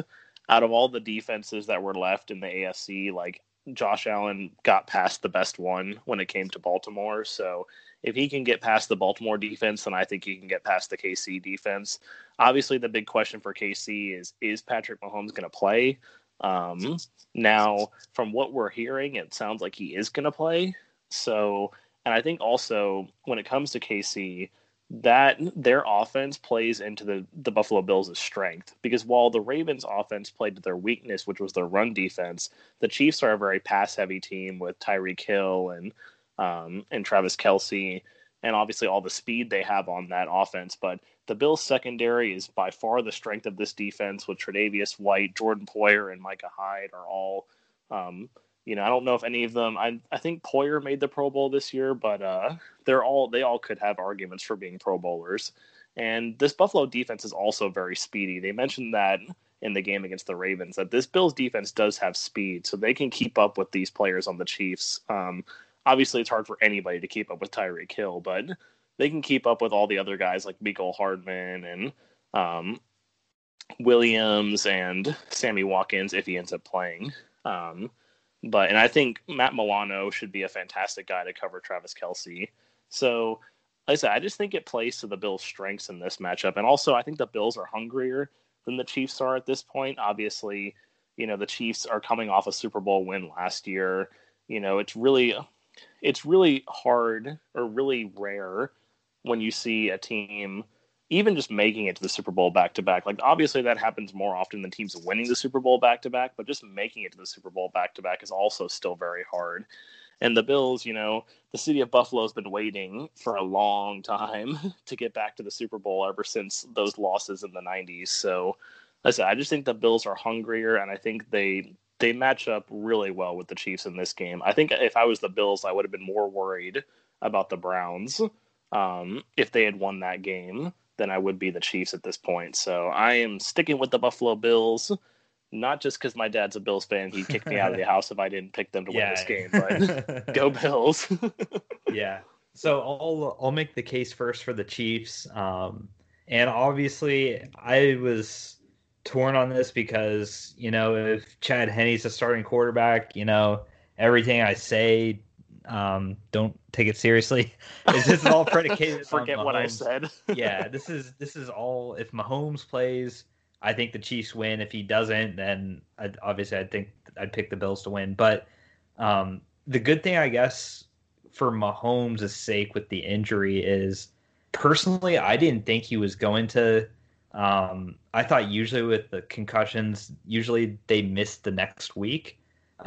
out of all the defenses that were left in the AFC, like Josh Allen got past the best one when it came to Baltimore. So if he can get past the Baltimore defense, then I think he can get past the KC defense. Obviously, the big question for KC is is Patrick Mahomes going to play? Um, now, from what we're hearing, it sounds like he is going to play. So, and I think also when it comes to KC, that their offense plays into the, the Buffalo Bills' strength because while the Ravens' offense played to their weakness, which was their run defense, the Chiefs are a very pass heavy team with Tyreek Hill and um, and Travis Kelce and obviously all the speed they have on that offense. But the Bills' secondary is by far the strength of this defense with Tre'Davious White, Jordan Poyer, and Micah Hyde are all. Um, you know, I don't know if any of them. I I think Poyer made the Pro Bowl this year, but uh, they're all they all could have arguments for being Pro Bowlers. And this Buffalo defense is also very speedy. They mentioned that in the game against the Ravens that this Bills defense does have speed, so they can keep up with these players on the Chiefs. Um, obviously, it's hard for anybody to keep up with Tyreek Hill, but they can keep up with all the other guys like Mecole Hardman and um, Williams and Sammy Watkins if he ends up playing. Um, but and I think Matt Milano should be a fantastic guy to cover Travis Kelce. So, like I said, I just think it plays to the Bills' strengths in this matchup, and also I think the Bills are hungrier than the Chiefs are at this point. Obviously, you know the Chiefs are coming off a Super Bowl win last year. You know it's really, it's really hard or really rare when you see a team even just making it to the Super Bowl back to back, like obviously that happens more often than teams winning the Super Bowl back to back, but just making it to the Super Bowl back to back is also still very hard. And the Bills, you know, the city of Buffalo has been waiting for a long time to get back to the Super Bowl ever since those losses in the 90s. So, I said, I just think the Bills are hungrier, and I think they they match up really well with the Chiefs in this game. I think if I was the Bills, I would have been more worried about the Browns um, if they had won that game than I would be the Chiefs at this point. So I am sticking with the Buffalo Bills, not just because my dad's a Bills fan. He'd kick me out of the house if I didn't pick them to yeah. win this game, but go Bills. yeah. So I'll I'll make the case first for the Chiefs. Um, and obviously I was torn on this because, you know, if Chad Henne's a starting quarterback, you know, everything I say um, don't take it seriously. Is this all predicated? Forget what I said. yeah, this is this is all. If Mahomes plays, I think the Chiefs win. If he doesn't, then I'd, obviously I'd think I'd pick the Bills to win. But um, the good thing, I guess, for Mahomes' sake with the injury is personally, I didn't think he was going to. Um, I thought usually with the concussions, usually they missed the next week.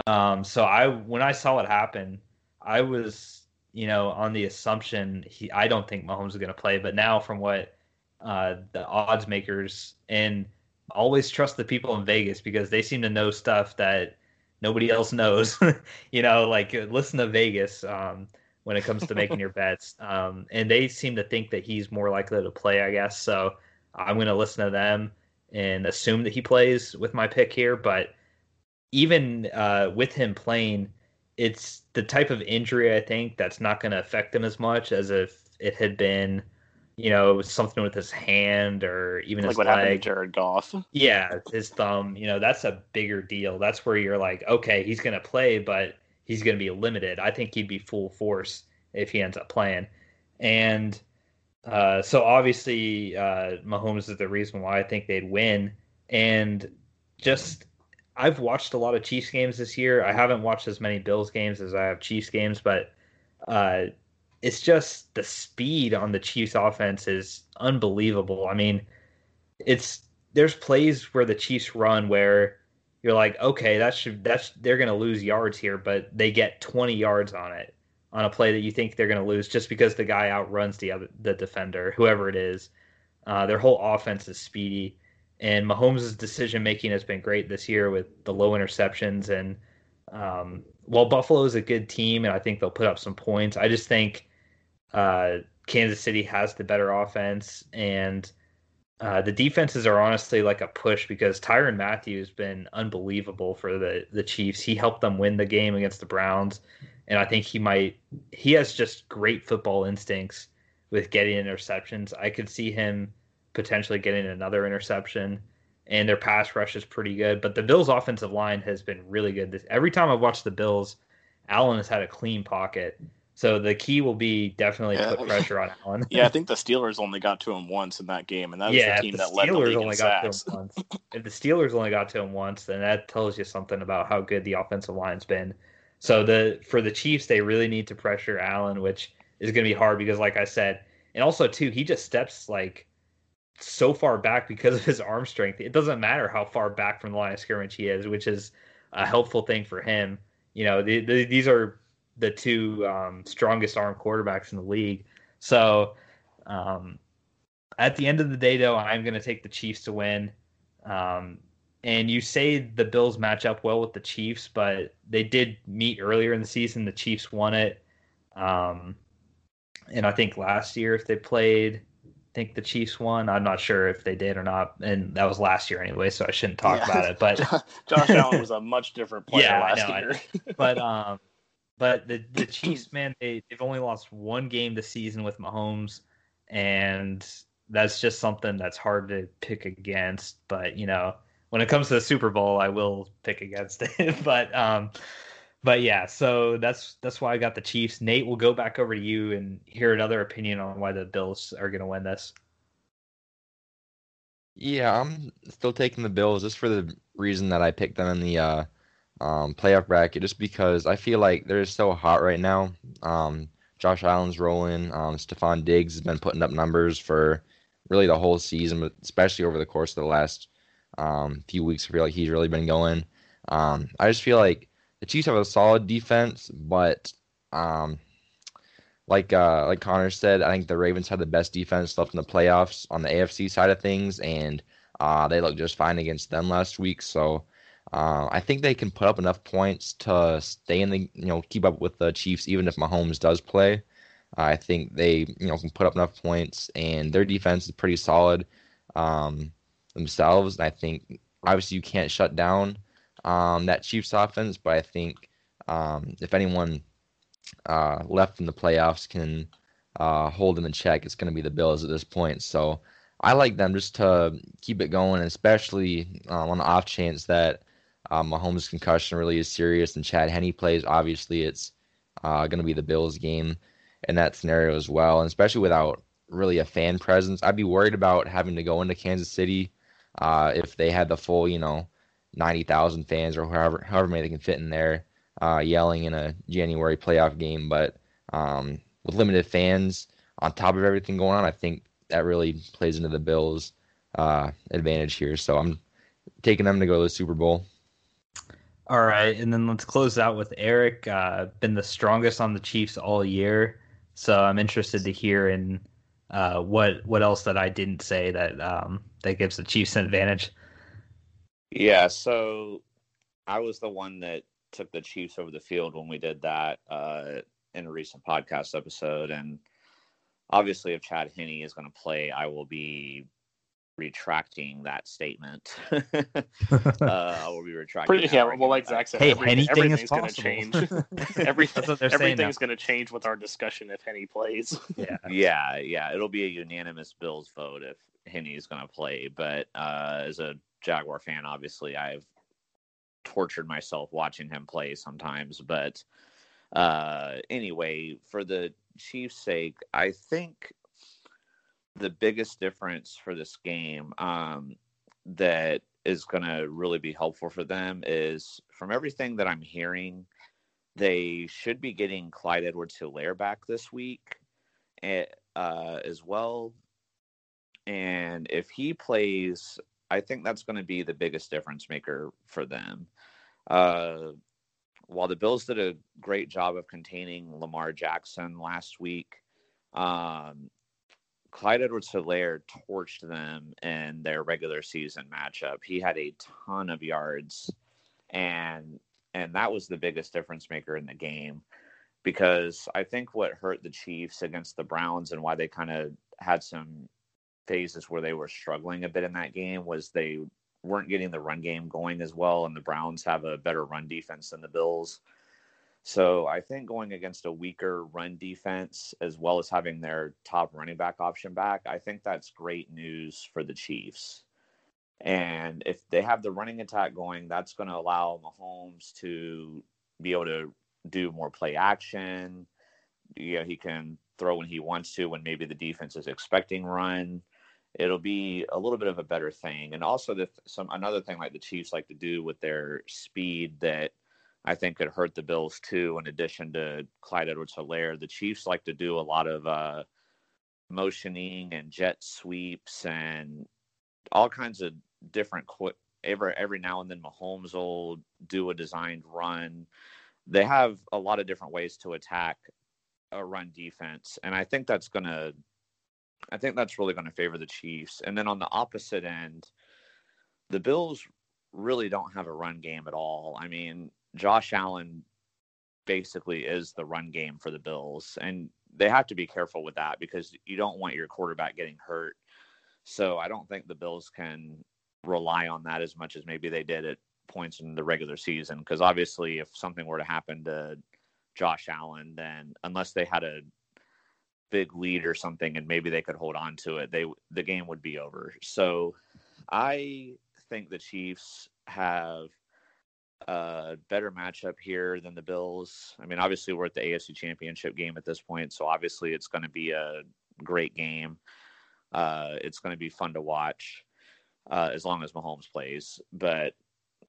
Um, so I when I saw it happen, I was you know on the assumption he I don't think Mahomes is going to play, but now from what uh, the odds makers and always trust the people in Vegas because they seem to know stuff that nobody else knows. you know, like listen to Vegas um, when it comes to making your bets, um, and they seem to think that he's more likely to play. I guess so. I'm going to listen to them and assume that he plays with my pick here, but even uh, with him playing, it's the type of injury I think that's not going to affect him as much as if it had been, you know, something with his hand or even like his what leg. happened to Jared Goff. Yeah, his thumb. You know, that's a bigger deal. That's where you're like, okay, he's going to play, but he's going to be limited. I think he'd be full force if he ends up playing. And uh, so obviously, uh, Mahomes is the reason why I think they'd win. And just, I've watched a lot of Chiefs games this year. I haven't watched as many Bills games as I have Chiefs games, but uh, it's just the speed on the Chiefs offense is unbelievable. I mean, it's there's plays where the Chiefs run where you're like, okay, that should that's they're going to lose yards here, but they get 20 yards on it on a play that you think they're going to lose just because the guy outruns the other the defender, whoever it is. Uh, their whole offense is speedy, and Mahomes' decision making has been great this year with the low interceptions. And um, while Buffalo is a good team, and I think they'll put up some points, I just think uh, Kansas City has the better offense, and uh, the defenses are honestly like a push because Tyrann Mathieu has been unbelievable for the the Chiefs. He helped them win the game against the Browns and I think he might. He has just great football instincts with getting interceptions. I could see him potentially getting another interception, and their pass rush is pretty good. But the Bills' offensive line has been really good. This, every time I've watched the Bills, Allen has had a clean pocket. So the key will be definitely Yeah. put pressure on Allen. Yeah, I think the Steelers only got to him once in that game, and that was yeah, the team if that the led the Steelers league only in got to sacks. him once. If the Steelers only got to him once, then that tells you something about how good the offensive line's been. So the for the Chiefs, they really need to pressure Allen, which is going to be hard because, like I said, and also too, he just steps like so far back because of his arm strength. It doesn't matter how far back from the line of scrimmage he is, which is a helpful thing for him. You know, the, the, these are the two um, strongest arm quarterbacks in the league. So um, at the end of the day, though, I'm going to take the Chiefs to win. Um, and you say the Bills match up well with the Chiefs, but they did meet earlier in the season. The Chiefs won it. Um, and I think last year, if they played, think the Chiefs won. I'm not sure if they did or not. And that was last year anyway, so I shouldn't talk Yeah. about it. But Josh Allen was a much different player Yeah, last know, year. but um, but the the Chiefs, man, they they've only lost one game this season with Mahomes, and that's just something that's hard to pick against. But you know, when it comes to the Super Bowl, I will pick against it. but um, but yeah, so that's that's why I got the Chiefs. Nate, we'll go back over to you and hear another opinion on why the Bills are going to win this. Yeah, I'm still taking the Bills just for the reason that I picked them in the uh, um, playoff bracket, just because I feel like they're so hot right now. Um, Josh Allen's rolling. Um, Stefon Diggs has been putting up numbers for really the whole season, but especially over the course of the last um, few weeks. I feel like he's really been going. Um, I just feel like the Chiefs have a solid defense, but um, like uh, like Connor said, I think the Ravens had the best defense left in the playoffs on the AFC side of things, and uh, they looked just fine against them last week. So uh, I think they can put up enough points to stay in the you know keep up with the Chiefs, even if Mahomes does play. I think they you know can put up enough points, and their defense is pretty solid um, themselves. And I think obviously you can't shut down um, that Chiefs offense, but I think um, if anyone uh, left in the playoffs can uh, hold them in check, it's going to be the Bills at this point. So I like them just to keep it going, especially um, on the off chance that uh, Mahomes' concussion really is serious and Chad Henne plays. Obviously, it's uh, going to be the Bills game in that scenario as well, and especially without really a fan presence. I'd be worried about having to go into Kansas City uh, if they had the full, you know, ninety thousand fans or however however many they can fit in there uh, yelling in a January playoff game. But um, with limited fans, on top of everything going on, I think that really plays into the Bills' uh, advantage here. So I'm taking them to go to the Super Bowl. All right, and then let's close out with Eric. Uh, been the strongest on the Chiefs all year, so I'm interested to hear in uh, what what else that I didn't say that um, that gives the Chiefs an advantage. Yeah, so I was the one that took the Chiefs over the field when we did that uh, in a recent podcast episode, and obviously, if Chad Henne is going to play, I will be retracting that statement. uh, I will be retracting. Pretty, yeah, well, like Zach said, hey, every, anything everything's is going to change. Every, That's what they're saying now. everything's going to change with our discussion if Henne plays. Yeah, Yeah, yeah, it'll be a unanimous Bills vote if Henne is going to play. But uh, as a Jaguar fan, obviously, I've tortured myself watching him play sometimes. But uh, anyway, for the Chiefs' sake, I think the biggest difference for this game um, that is going to really be helpful for them is from everything that I'm hearing, they should be getting Clyde Edwards Helaire back this week eh, uh, as well. And if he plays, I think that's going to be the biggest difference maker for them. Uh, while the Bills did a great job of containing Lamar Jackson last week, um, Clyde Edwards Helaire torched them in their regular season matchup. He had a ton of yards and and that was the biggest difference maker in the game because I think what hurt the Chiefs against the Browns and why they kind of had some phases where they were struggling a bit in that game was they weren't getting the run game going as well and the Browns have a better run defense than the Bills. So I think going against a weaker run defense as well as having their top running back option back, I think that's great news for the Chiefs. And if they have the running attack going, that's going to allow Mahomes to be able to do more play action. You know, he can throw when he wants to when maybe the defense is expecting run. It'll be a little bit of a better thing. And also the some another thing like the Chiefs like to do with their speed that I think could hurt the Bills too. In addition to Clyde Edwards-Helaire, the Chiefs like to do a lot of uh, motioning and jet sweeps and all kinds of different quick. Every every now and then, Mahomes will do a designed run. They have a lot of different ways to attack a run defense, and I think that's gonna. I think that's really going to favor the Chiefs. And then on the opposite end, the Bills really don't have a run game at all. I mean, Josh Allen basically is the run game for the Bills, and they have to be careful with that because you don't want your quarterback getting hurt. So I don't think the Bills can rely on that as much as maybe they did at points in the regular season. Because obviously, if something were to happen to Josh Allen, then unless they had a big lead or something and maybe they could hold on to it, they the game would be over. So I think the Chiefs have a better matchup here than the Bills. I mean, obviously we're at the AFC Championship game at this point, so obviously it's going to be a great game. Uh, it's going to be fun to watch uh, as long as Mahomes plays. But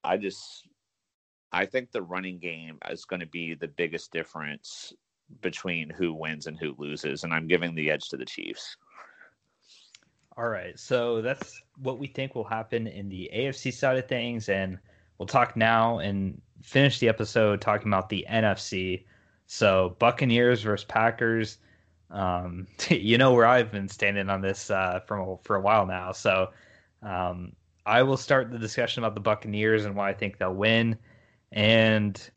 I just, I think the running game is going to be the biggest difference between who wins and who loses, and I'm giving the edge to the Chiefs. All right, so that's what we think will happen in the AFC side of things, and we'll talk now and finish the episode talking about the NFC. So Buccaneers versus Packers. Um, you know where I've been standing on this uh, from for a while now. So um, I will start the discussion about the Buccaneers and why I think they'll win, and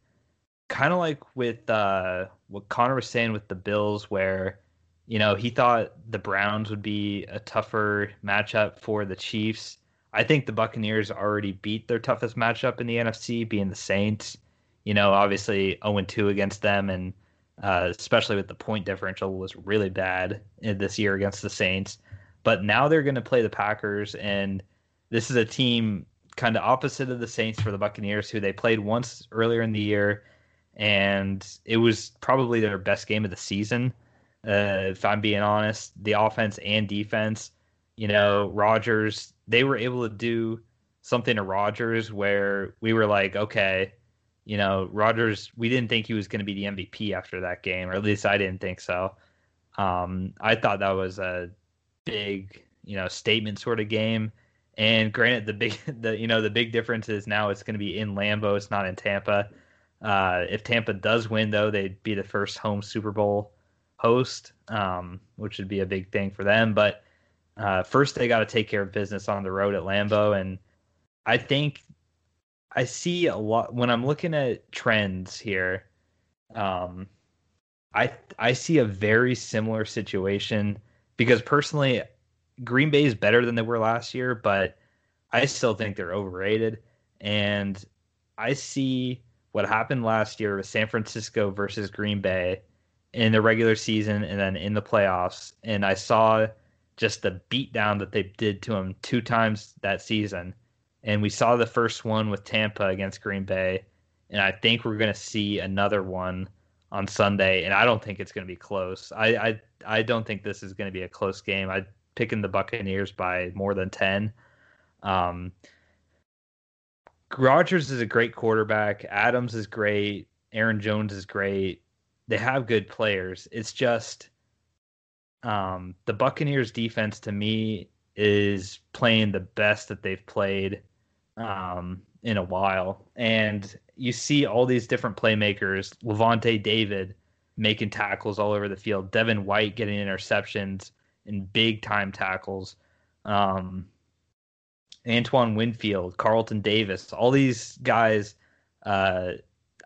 kind of like with uh, what Connor was saying with the Bills, where you know, he thought the Browns would be a tougher matchup for the Chiefs. I think the Buccaneers already beat their toughest matchup in the NFC, being the Saints. You know, obviously 0 2 against them, and uh, especially with the point differential was really bad this year against the Saints. But now they're going to play the Packers, and this is a team kind of opposite of the Saints for the Buccaneers, who they played once earlier in the year, and it was probably their best game of the season. Uh, if I'm being honest, the offense and defense, you know, Rodgers, they were able to do something to Rodgers where we were like, okay, you know, Rodgers, we didn't think he was going to be the MVP after that game, or at least I didn't think so. Um, I thought that was a big, you know, statement sort of game. And granted, the big, the you know, the big difference is now it's going to be in Lambeau. It's not in Tampa. Uh, if Tampa does win, though, they'd be the first home Super Bowl host, um, which would be a big thing for them. But uh, first, they got to take care of business on the road at Lambeau, and I think I see a lot when I'm looking at trends here. Um, I I see a very similar situation because personally, Green Bay is better than they were last year, but I still think they're overrated. And I see what happened last year with San Francisco versus Green Bay in the regular season and then in the playoffs, and I saw just the beatdown that they did to them two times that season. And we saw the first one with Tampa against Green Bay, and I think we're going to see another one on Sunday. And I don't think it's going to be close. I I, I don't think this is going to be a close game. I picking the Buccaneers by more than ten. Um, Rodgers is a great quarterback. Adams is great. Aaron Jones is great. They have good players. It's just um, the Buccaneers defense to me is playing the best that they've played um, in a while. And you see all these different playmakers, Lavonte David making tackles all over the field, Devin White getting interceptions and big time tackles. Um, Antoine Winfield, Carlton Davis, all these guys. Uh,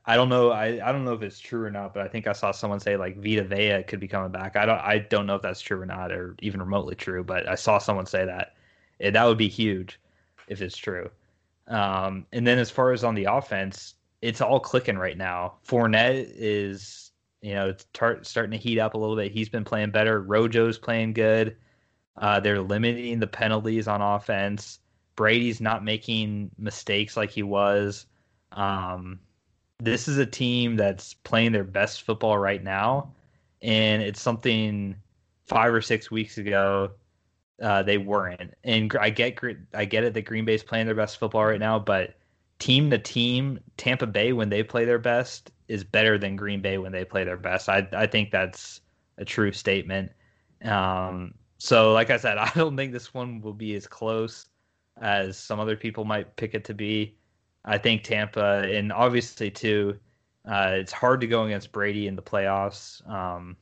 I don't know. I, I don't know if it's true or not, but I think I saw someone say like Vita Vea could be coming back. I don't I don't know if that's true or not, or even remotely true. But I saw someone say that. And that would be huge if it's true. Um, and then as far as on the offense, it's all clicking right now. Fournette is you know tar- starting to heat up a little bit. He's been playing better. Rojo's playing good. Uh, they're limiting the penalties on offense. Brady's not making mistakes like he was. Um, this is a team that's playing their best football right now, and it's something five or six weeks ago uh, they weren't. And I get I get it that Green Bay's playing their best football right now, but team to team, Tampa Bay when they play their best is better than Green Bay when they play their best. I I think that's a true statement. Um, so like I said, I don't think this one will be as close as some other people might pick it to be. I think Tampa, and obviously too, uh, it's hard to go against Brady in the playoffs. Um,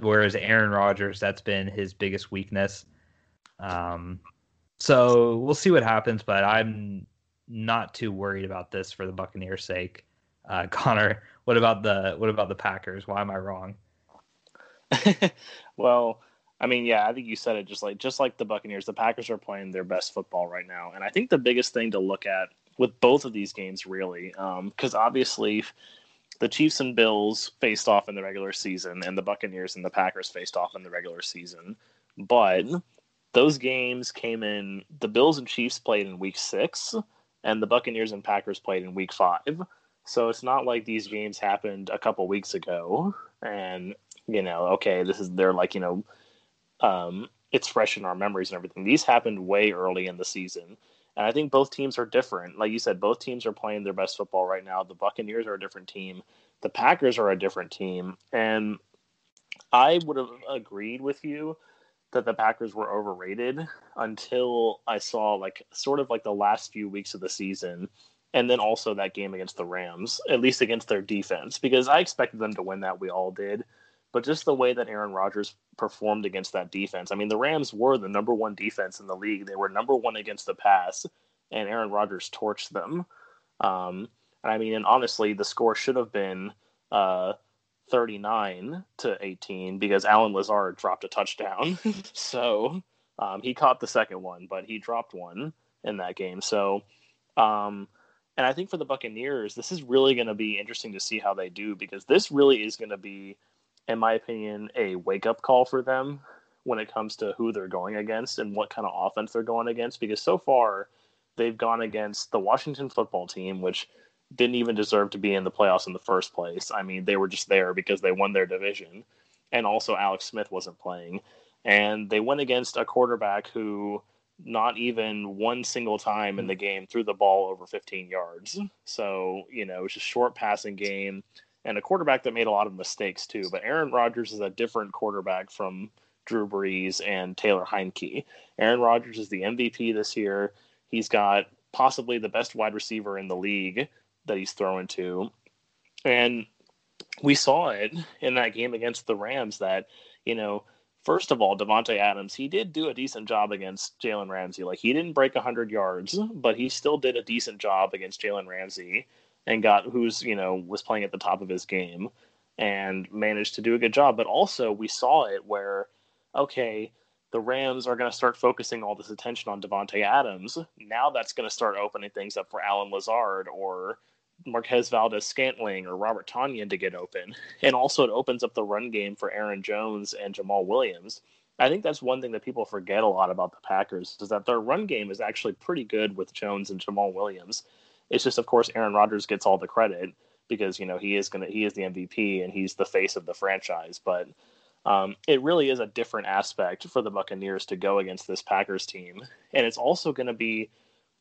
whereas Aaron Rodgers, that's been his biggest weakness. Um, so we'll see what happens, but I'm not too worried about this for the Buccaneers' sake. Uh, Connor, what about the what about the Packers? Why am I wrong? well, I mean, yeah, I think you said it just like just like the Buccaneers, the Packers are playing their best football right now, and I think the biggest thing to look at with both of these games, really, because um, obviously the Chiefs and Bills faced off in the regular season, and the Buccaneers and the Packers faced off in the regular season, but those games came in. The Bills and Chiefs played in Week Six, and the Buccaneers and Packers played in Week Five. So it's not like these games happened a couple weeks ago, and you know, okay, this is they're like you know um, it's fresh in our memories and everything. These happened way early in the season. And I think both teams are different. Like you said, both teams are playing their best football right now. The Buccaneers are a different team. The Packers are a different team. And I would have agreed with you that the Packers were overrated until I saw like sort of like the last few weeks of the season and then also that game against the Rams, at least against their defense, because I expected them to win that. We all did but just the way that Aaron Rodgers performed against that defense. I mean, the Rams were the number one defense in the league. They were number one against the pass, and Aaron Rodgers torched them. Um, and I mean, and honestly, the score should have been uh, 39 to 18 because Allen Lazard dropped a touchdown. so um, he caught the second one, but he dropped one in that game. So, um, and I think for the Buccaneers, this is really going to be interesting to see how they do because this really is going to be in my opinion, a wake up call for them when it comes to who they're going against and what kind of offense they're going against. Because so far, they've gone against the Washington football team, which didn't even deserve to be in the playoffs in the first place. I mean, they were just there because they won their division. And also, Alex Smith wasn't playing. And they went against a quarterback who, not even one single time in the game, threw the ball over 15 yards. So, you know, it was a short passing game and a quarterback that made a lot of mistakes too. But Aaron Rodgers is a different quarterback from Drew Brees and Taylor Heinicke. Aaron Rodgers is the MVP this year. He's got possibly the best wide receiver in the league that he's throwing to. And we saw it in that game against the Rams that, you know, first of all, Davante Adams, he did do a decent job against Jalen Ramsey. Like he didn't break 100 yards, but he still did a decent job against Jalen Ramsey and got who's, you know, was playing at the top of his game and managed to do a good job. But also we saw it where, okay, the Rams are going to start focusing all this attention on Davante Adams. Now that's going to start opening things up for Allen Lazard or Marquez Valdes Scantling or Robert Tonyan to get open. And also, it opens up the run game for Aaron Jones and Jamaal Williams. I think that's one thing that people forget a lot about the Packers is that their run game is actually pretty good with Jones and Jamaal Williams. It's just, of course, Aaron Rodgers gets all the credit because you know he is gonna he is the MVP and he's the face of the franchise. But um, it really is a different aspect for the Buccaneers to go against this Packers team, and it's also going to be,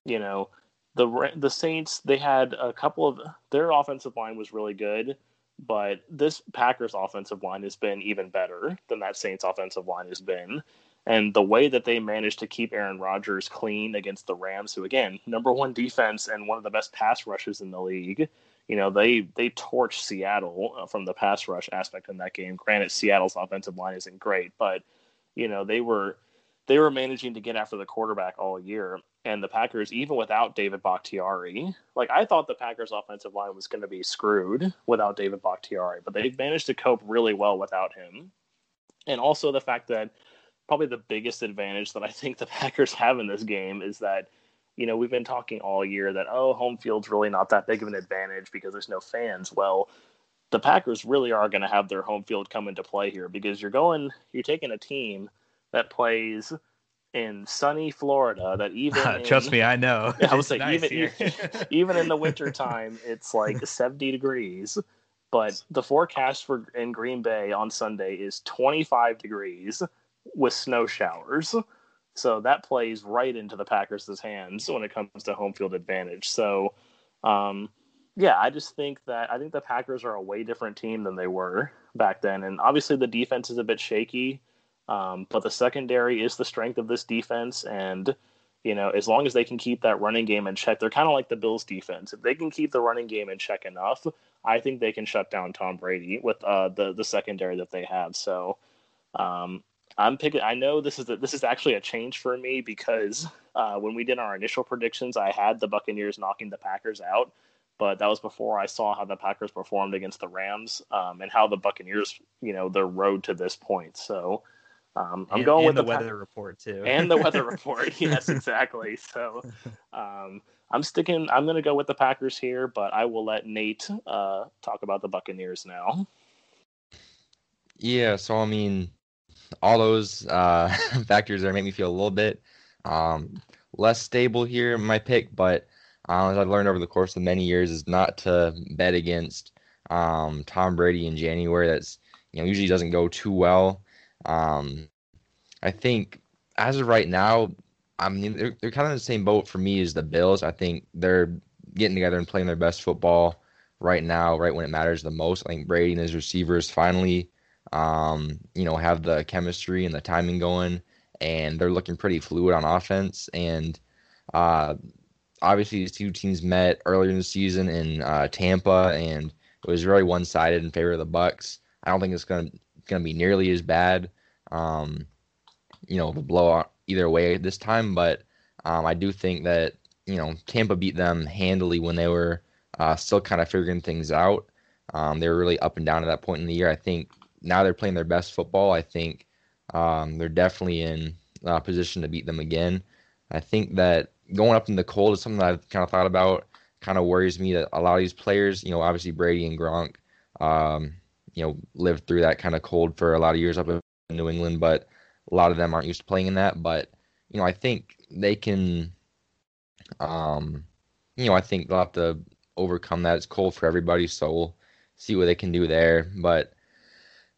you know, the the Saints they had a couple of their offensive line was really good, but this Packers offensive line has been even better than that Saints offensive line has been. And the way that they managed to keep Aaron Rodgers clean against the Rams, who again, number one defense and one of the best pass rushes in the league, you know, they they torched Seattle uh, from the pass rush aspect in that game. Granted, Seattle's offensive line isn't great, but you know, they were they were managing to get after the quarterback all year. And the Packers, even without David Bakhtiari, like I thought the Packers offensive line was going to be screwed without David Bakhtiari, but they've managed to cope really well without him. And also the fact that probably the biggest advantage that I think the Packers have in this game is that, you know, we've been talking all year that, oh, home field's really not that big of an advantage because there's no fans. Well, the Packers really are going to have their home field come into play here because you're going, you're taking a team – that plays in sunny Florida that even trust in, me, I know. I would say nice even even in the wintertime it's like 70 degrees, but the forecast for in Green Bay on Sunday is 25 degrees with snow showers. So that plays right into the Packers' hands when it comes to home field advantage. So um, yeah, I just think that I think the Packers are a way different team than they were back then. And obviously the defense is a bit shaky. Um, but the secondary is the strength of this defense, and you know, as long as they can keep that running game in check, they're kind of like the Bills defense. If they can keep the running game in check enough, I think they can shut down Tom Brady with uh, the the secondary that they have. So, um, I'm picking. I know this is a, this is actually a change for me because uh, when we did our initial predictions, I had the Buccaneers knocking the Packers out, but that was before I saw how the Packers performed against the Rams um, and how the Buccaneers, you know, their road to this point. So. Um, I'm and, going and with the, the weather pa- report too, and the weather report. Yes, exactly. So, um, I'm sticking. I'm going to go with the Packers here, but I will let Nate uh, talk about the Buccaneers now. Yeah. So I mean, all those uh, factors there make me feel a little bit um, less stable here in my pick, but uh, as I've learned over the course of many years, is not to bet against um, Tom Brady in January. That's you know usually doesn't go too well. Um, I think as of right now, I mean they're, they're kind of in the same boat for me as the Bills. I think they're getting together and playing their best football right now, right when it matters the most. I think Brady and his receivers finally, um, you know, have the chemistry and the timing going, and they're looking pretty fluid on offense. And uh, obviously, these two teams met earlier in the season in uh, Tampa, and it was really one-sided in favor of the Bucs. I don't think it's going to be nearly as bad. Um, you know, the blowout either way this time, but um, I do think that you know Tampa beat them handily when they were uh, still kind of figuring things out. Um, they were really up and down at that point in the year. I think now they're playing their best football. I think um, they're definitely in a position to beat them again. I think that going up in the cold is something that I've kind of thought about. Kind of worries me that a lot of these players, you know, obviously Brady and Gronk, um, you know lived through that kind of cold for a lot of years up in New England, but a lot of them aren't used to playing in that. But you know, I think they can. Um, you know, I think they'll have to overcome that. It's cold for everybody, so we'll see what they can do there. But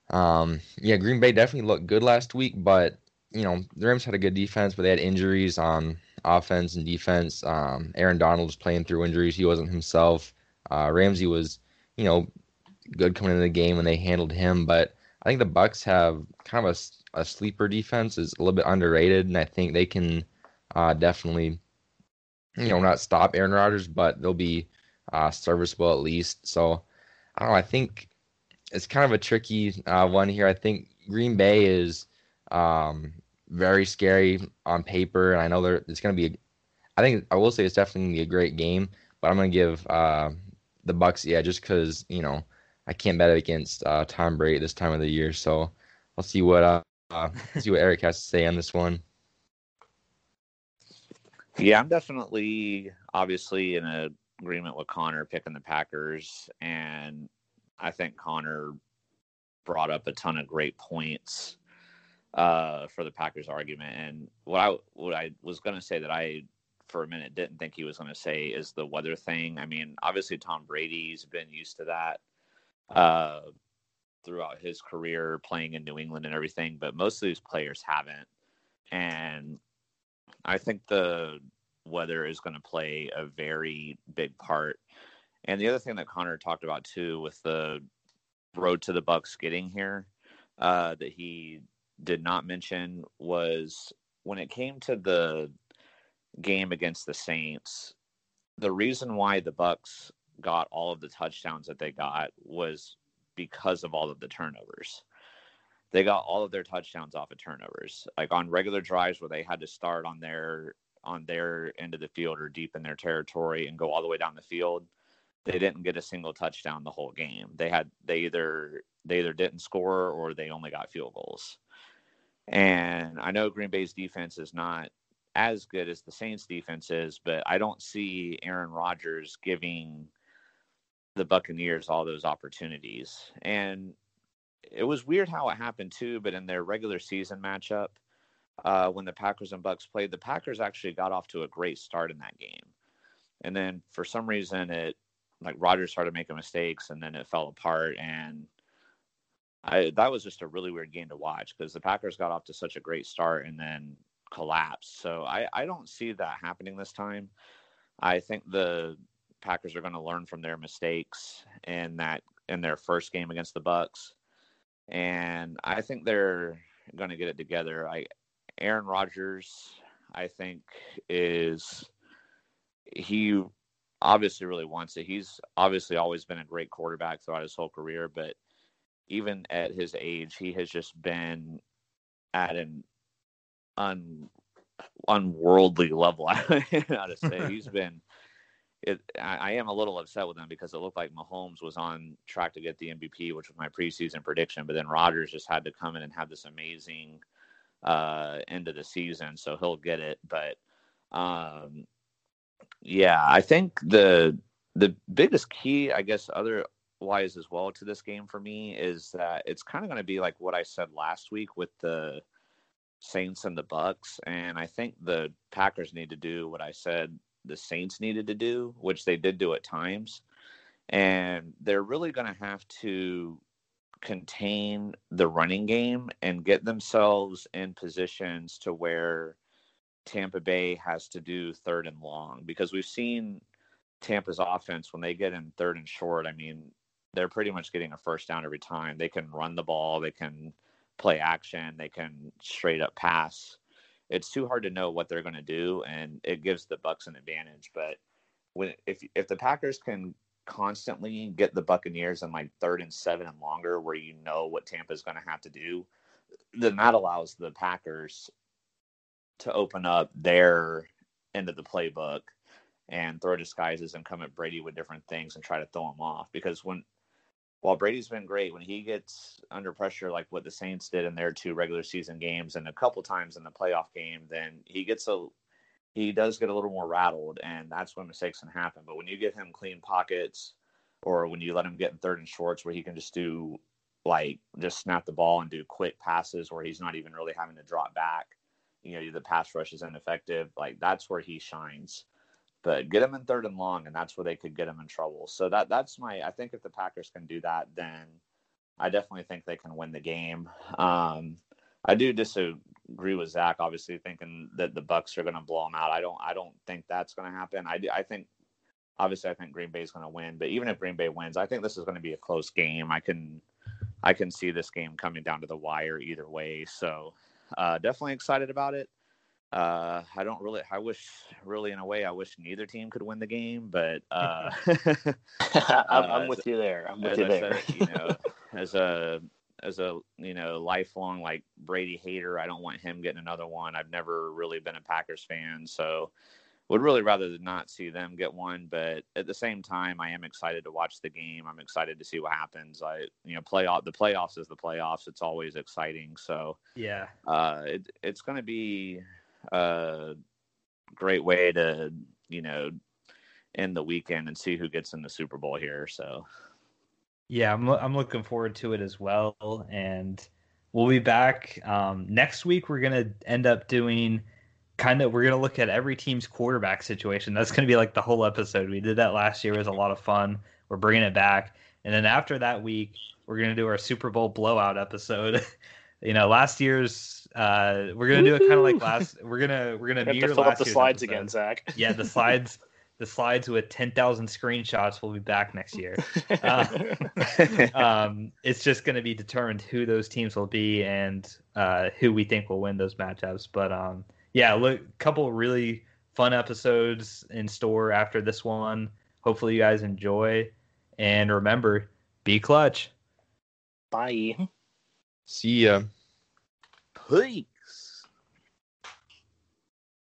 um, yeah, Green Bay definitely looked good last week, but you know, the Rams had a good defense, but they had injuries on offense and defense. Um, Aaron Donald was playing through injuries; he wasn't himself. Uh, Ramsey was, you know, good coming into the game when they handled him, but I think the Bucs have kind of a, a sleeper defense is a little bit underrated, and I think they can uh, definitely, you know, not stop Aaron Rodgers, but they'll be uh, serviceable at least. So I don't know. I think it's kind of a tricky uh, one here. I think Green Bay is um, very scary on paper, and I know there it's going to be. A, I think I will say it's definitely going to be a great game, but I'm going to give uh, the Bucs, yeah, just because you know I can't bet against uh, Tom Brady this time of the year. So I'll see what uh, uh, see what Eric has to say on this one. Yeah, I'm definitely obviously in agreement with Connor picking the Packers, and I think Connor brought up a ton of great points uh, for the Packers argument. And what I what I was going to say that I for a minute didn't think he was going to say is the weather thing. I mean, obviously Tom Brady's been used to that uh, throughout his career playing in New England and everything, but most of these players haven't. And I think the weather is going to play a very big part. And the other thing that Connor talked about too, with the road to the Bucs getting here, uh, that he did not mention was when it came to the game against the Saints. The reason why the Bucs got all of the touchdowns that they got was because of all of the turnovers. They got all of their touchdowns off of turnovers. Like on regular drives where they had to start on their on their end of the field or deep in their territory and go all the way down the field, they didn't get a single touchdown the whole game. They had they either they either didn't score or they only got field goals. And I know Green Bay's defense is not as good as the Saints defense is, but I don't see Aaron Rodgers giving the Buccaneers all those opportunities. And it was weird how it happened too, but in their regular season matchup, uh, when the Packers and Bucs played, the Packers actually got off to a great start in that game. And then for some reason, it like Rodgers started making mistakes, and then it fell apart. And I that was just a really weird game to watch because the Packers got off to such a great start and then collapsed. So I I don't see that happening this time. I think the Packers are going to learn from their mistakes in that in their first game against the Bucs, and I think they're going to get it together. I Aaron Rodgers, I think, is he obviously really wants it. He's obviously always been a great quarterback throughout his whole career, but even at his age, he has just been at an un unworldly level. I don't know how to say he's been. It, I, I, am a little upset with him because it looked like Mahomes was on track to get the MVP, which was my preseason prediction. But then Rodgers just had to come in and have this amazing uh, end of the season, so he'll get it. But um, yeah, I think the the biggest key, I guess, otherwise as well to this game for me is that it's kind of going to be like what I said last week with the Saints and the Bucs, and I think the Packers need to do what I said the Saints needed to do, which they did do at times, and they're really going to have to contain the running game and get themselves in positions to where Tampa Bay has to do third and long because we've seen Tampa's offense when they get in third and short. I mean, they're pretty much getting a first down every time. They can run the ball, they can play action, they can straight up pass. It's too hard to know what they're going to do, and it gives the Bucs an advantage. But when if if the Packers can constantly get the Buccaneers in like third and seven and longer, where you know what Tampa's going to have to do, then that allows the Packers to open up their end of the playbook and throw disguises and come at Brady with different things and try to throw him off. Because when while Brady's been great, when he gets under pressure like what the Saints did in their two regular season games and a couple times in the playoff game, then he gets a he does get a little more rattled, and that's when mistakes can happen. But when you give him clean pockets, or when you let him get in third and shorts where he can just do like just snap the ball and do quick passes where he's not even really having to drop back, you know, the pass rush is ineffective. Like that's where he shines. But get him in third and long, and that's where they could get him in trouble. So that that's my. I think if the Packers can do that, then I definitely think they can win the game. Um, I do disagree with Zach. Obviously, thinking that the Bucs are going to blow them out. I don't. I don't think that's going to happen. I do, I think obviously I think Green Bay is going to win, but even if Green Bay wins, I think this is going to be a close game. I can I can see this game coming down to the wire either way. So uh, definitely excited about it. Uh, I don't really. I wish, really, in a way, I wish neither team could win the game. But uh, I'm, I'm, with you there. I'm with you there. Said, you know, as a as a you know lifelong like Brady hater, I don't want him getting another one. I've never really been a Packers fan, so would really rather not see them get one. But at the same time, I am excited to watch the game. I'm excited to see what happens. I, you know, playoff the playoffs is the playoffs. It's always exciting. So yeah, uh, it, it's going to be a great way to you know end the weekend and see who gets in the Super Bowl here. So yeah, I'm I'm looking forward to it as well, and we'll be back um, next week. We're gonna end up doing kind of we're gonna look at every team's quarterback situation. That's gonna be like the whole episode. We did that last year. It was a lot of fun. We're bringing it back, and then after that week, we're gonna do our Super Bowl blowout episode. you know, last year's uh, we're gonna do it kind of like last. We're gonna we're gonna mirror to fill up the slides episode. again, Zach. yeah, the slides. The slides with ten thousand screenshots will be back next year. Uh, um, it's just going to be determined who those teams will be and uh, who we think will win those matchups. But um, yeah, look, couple really fun episodes in store after this one. Hopefully, you guys enjoy. And remember, be clutch. Bye. See ya. Hey.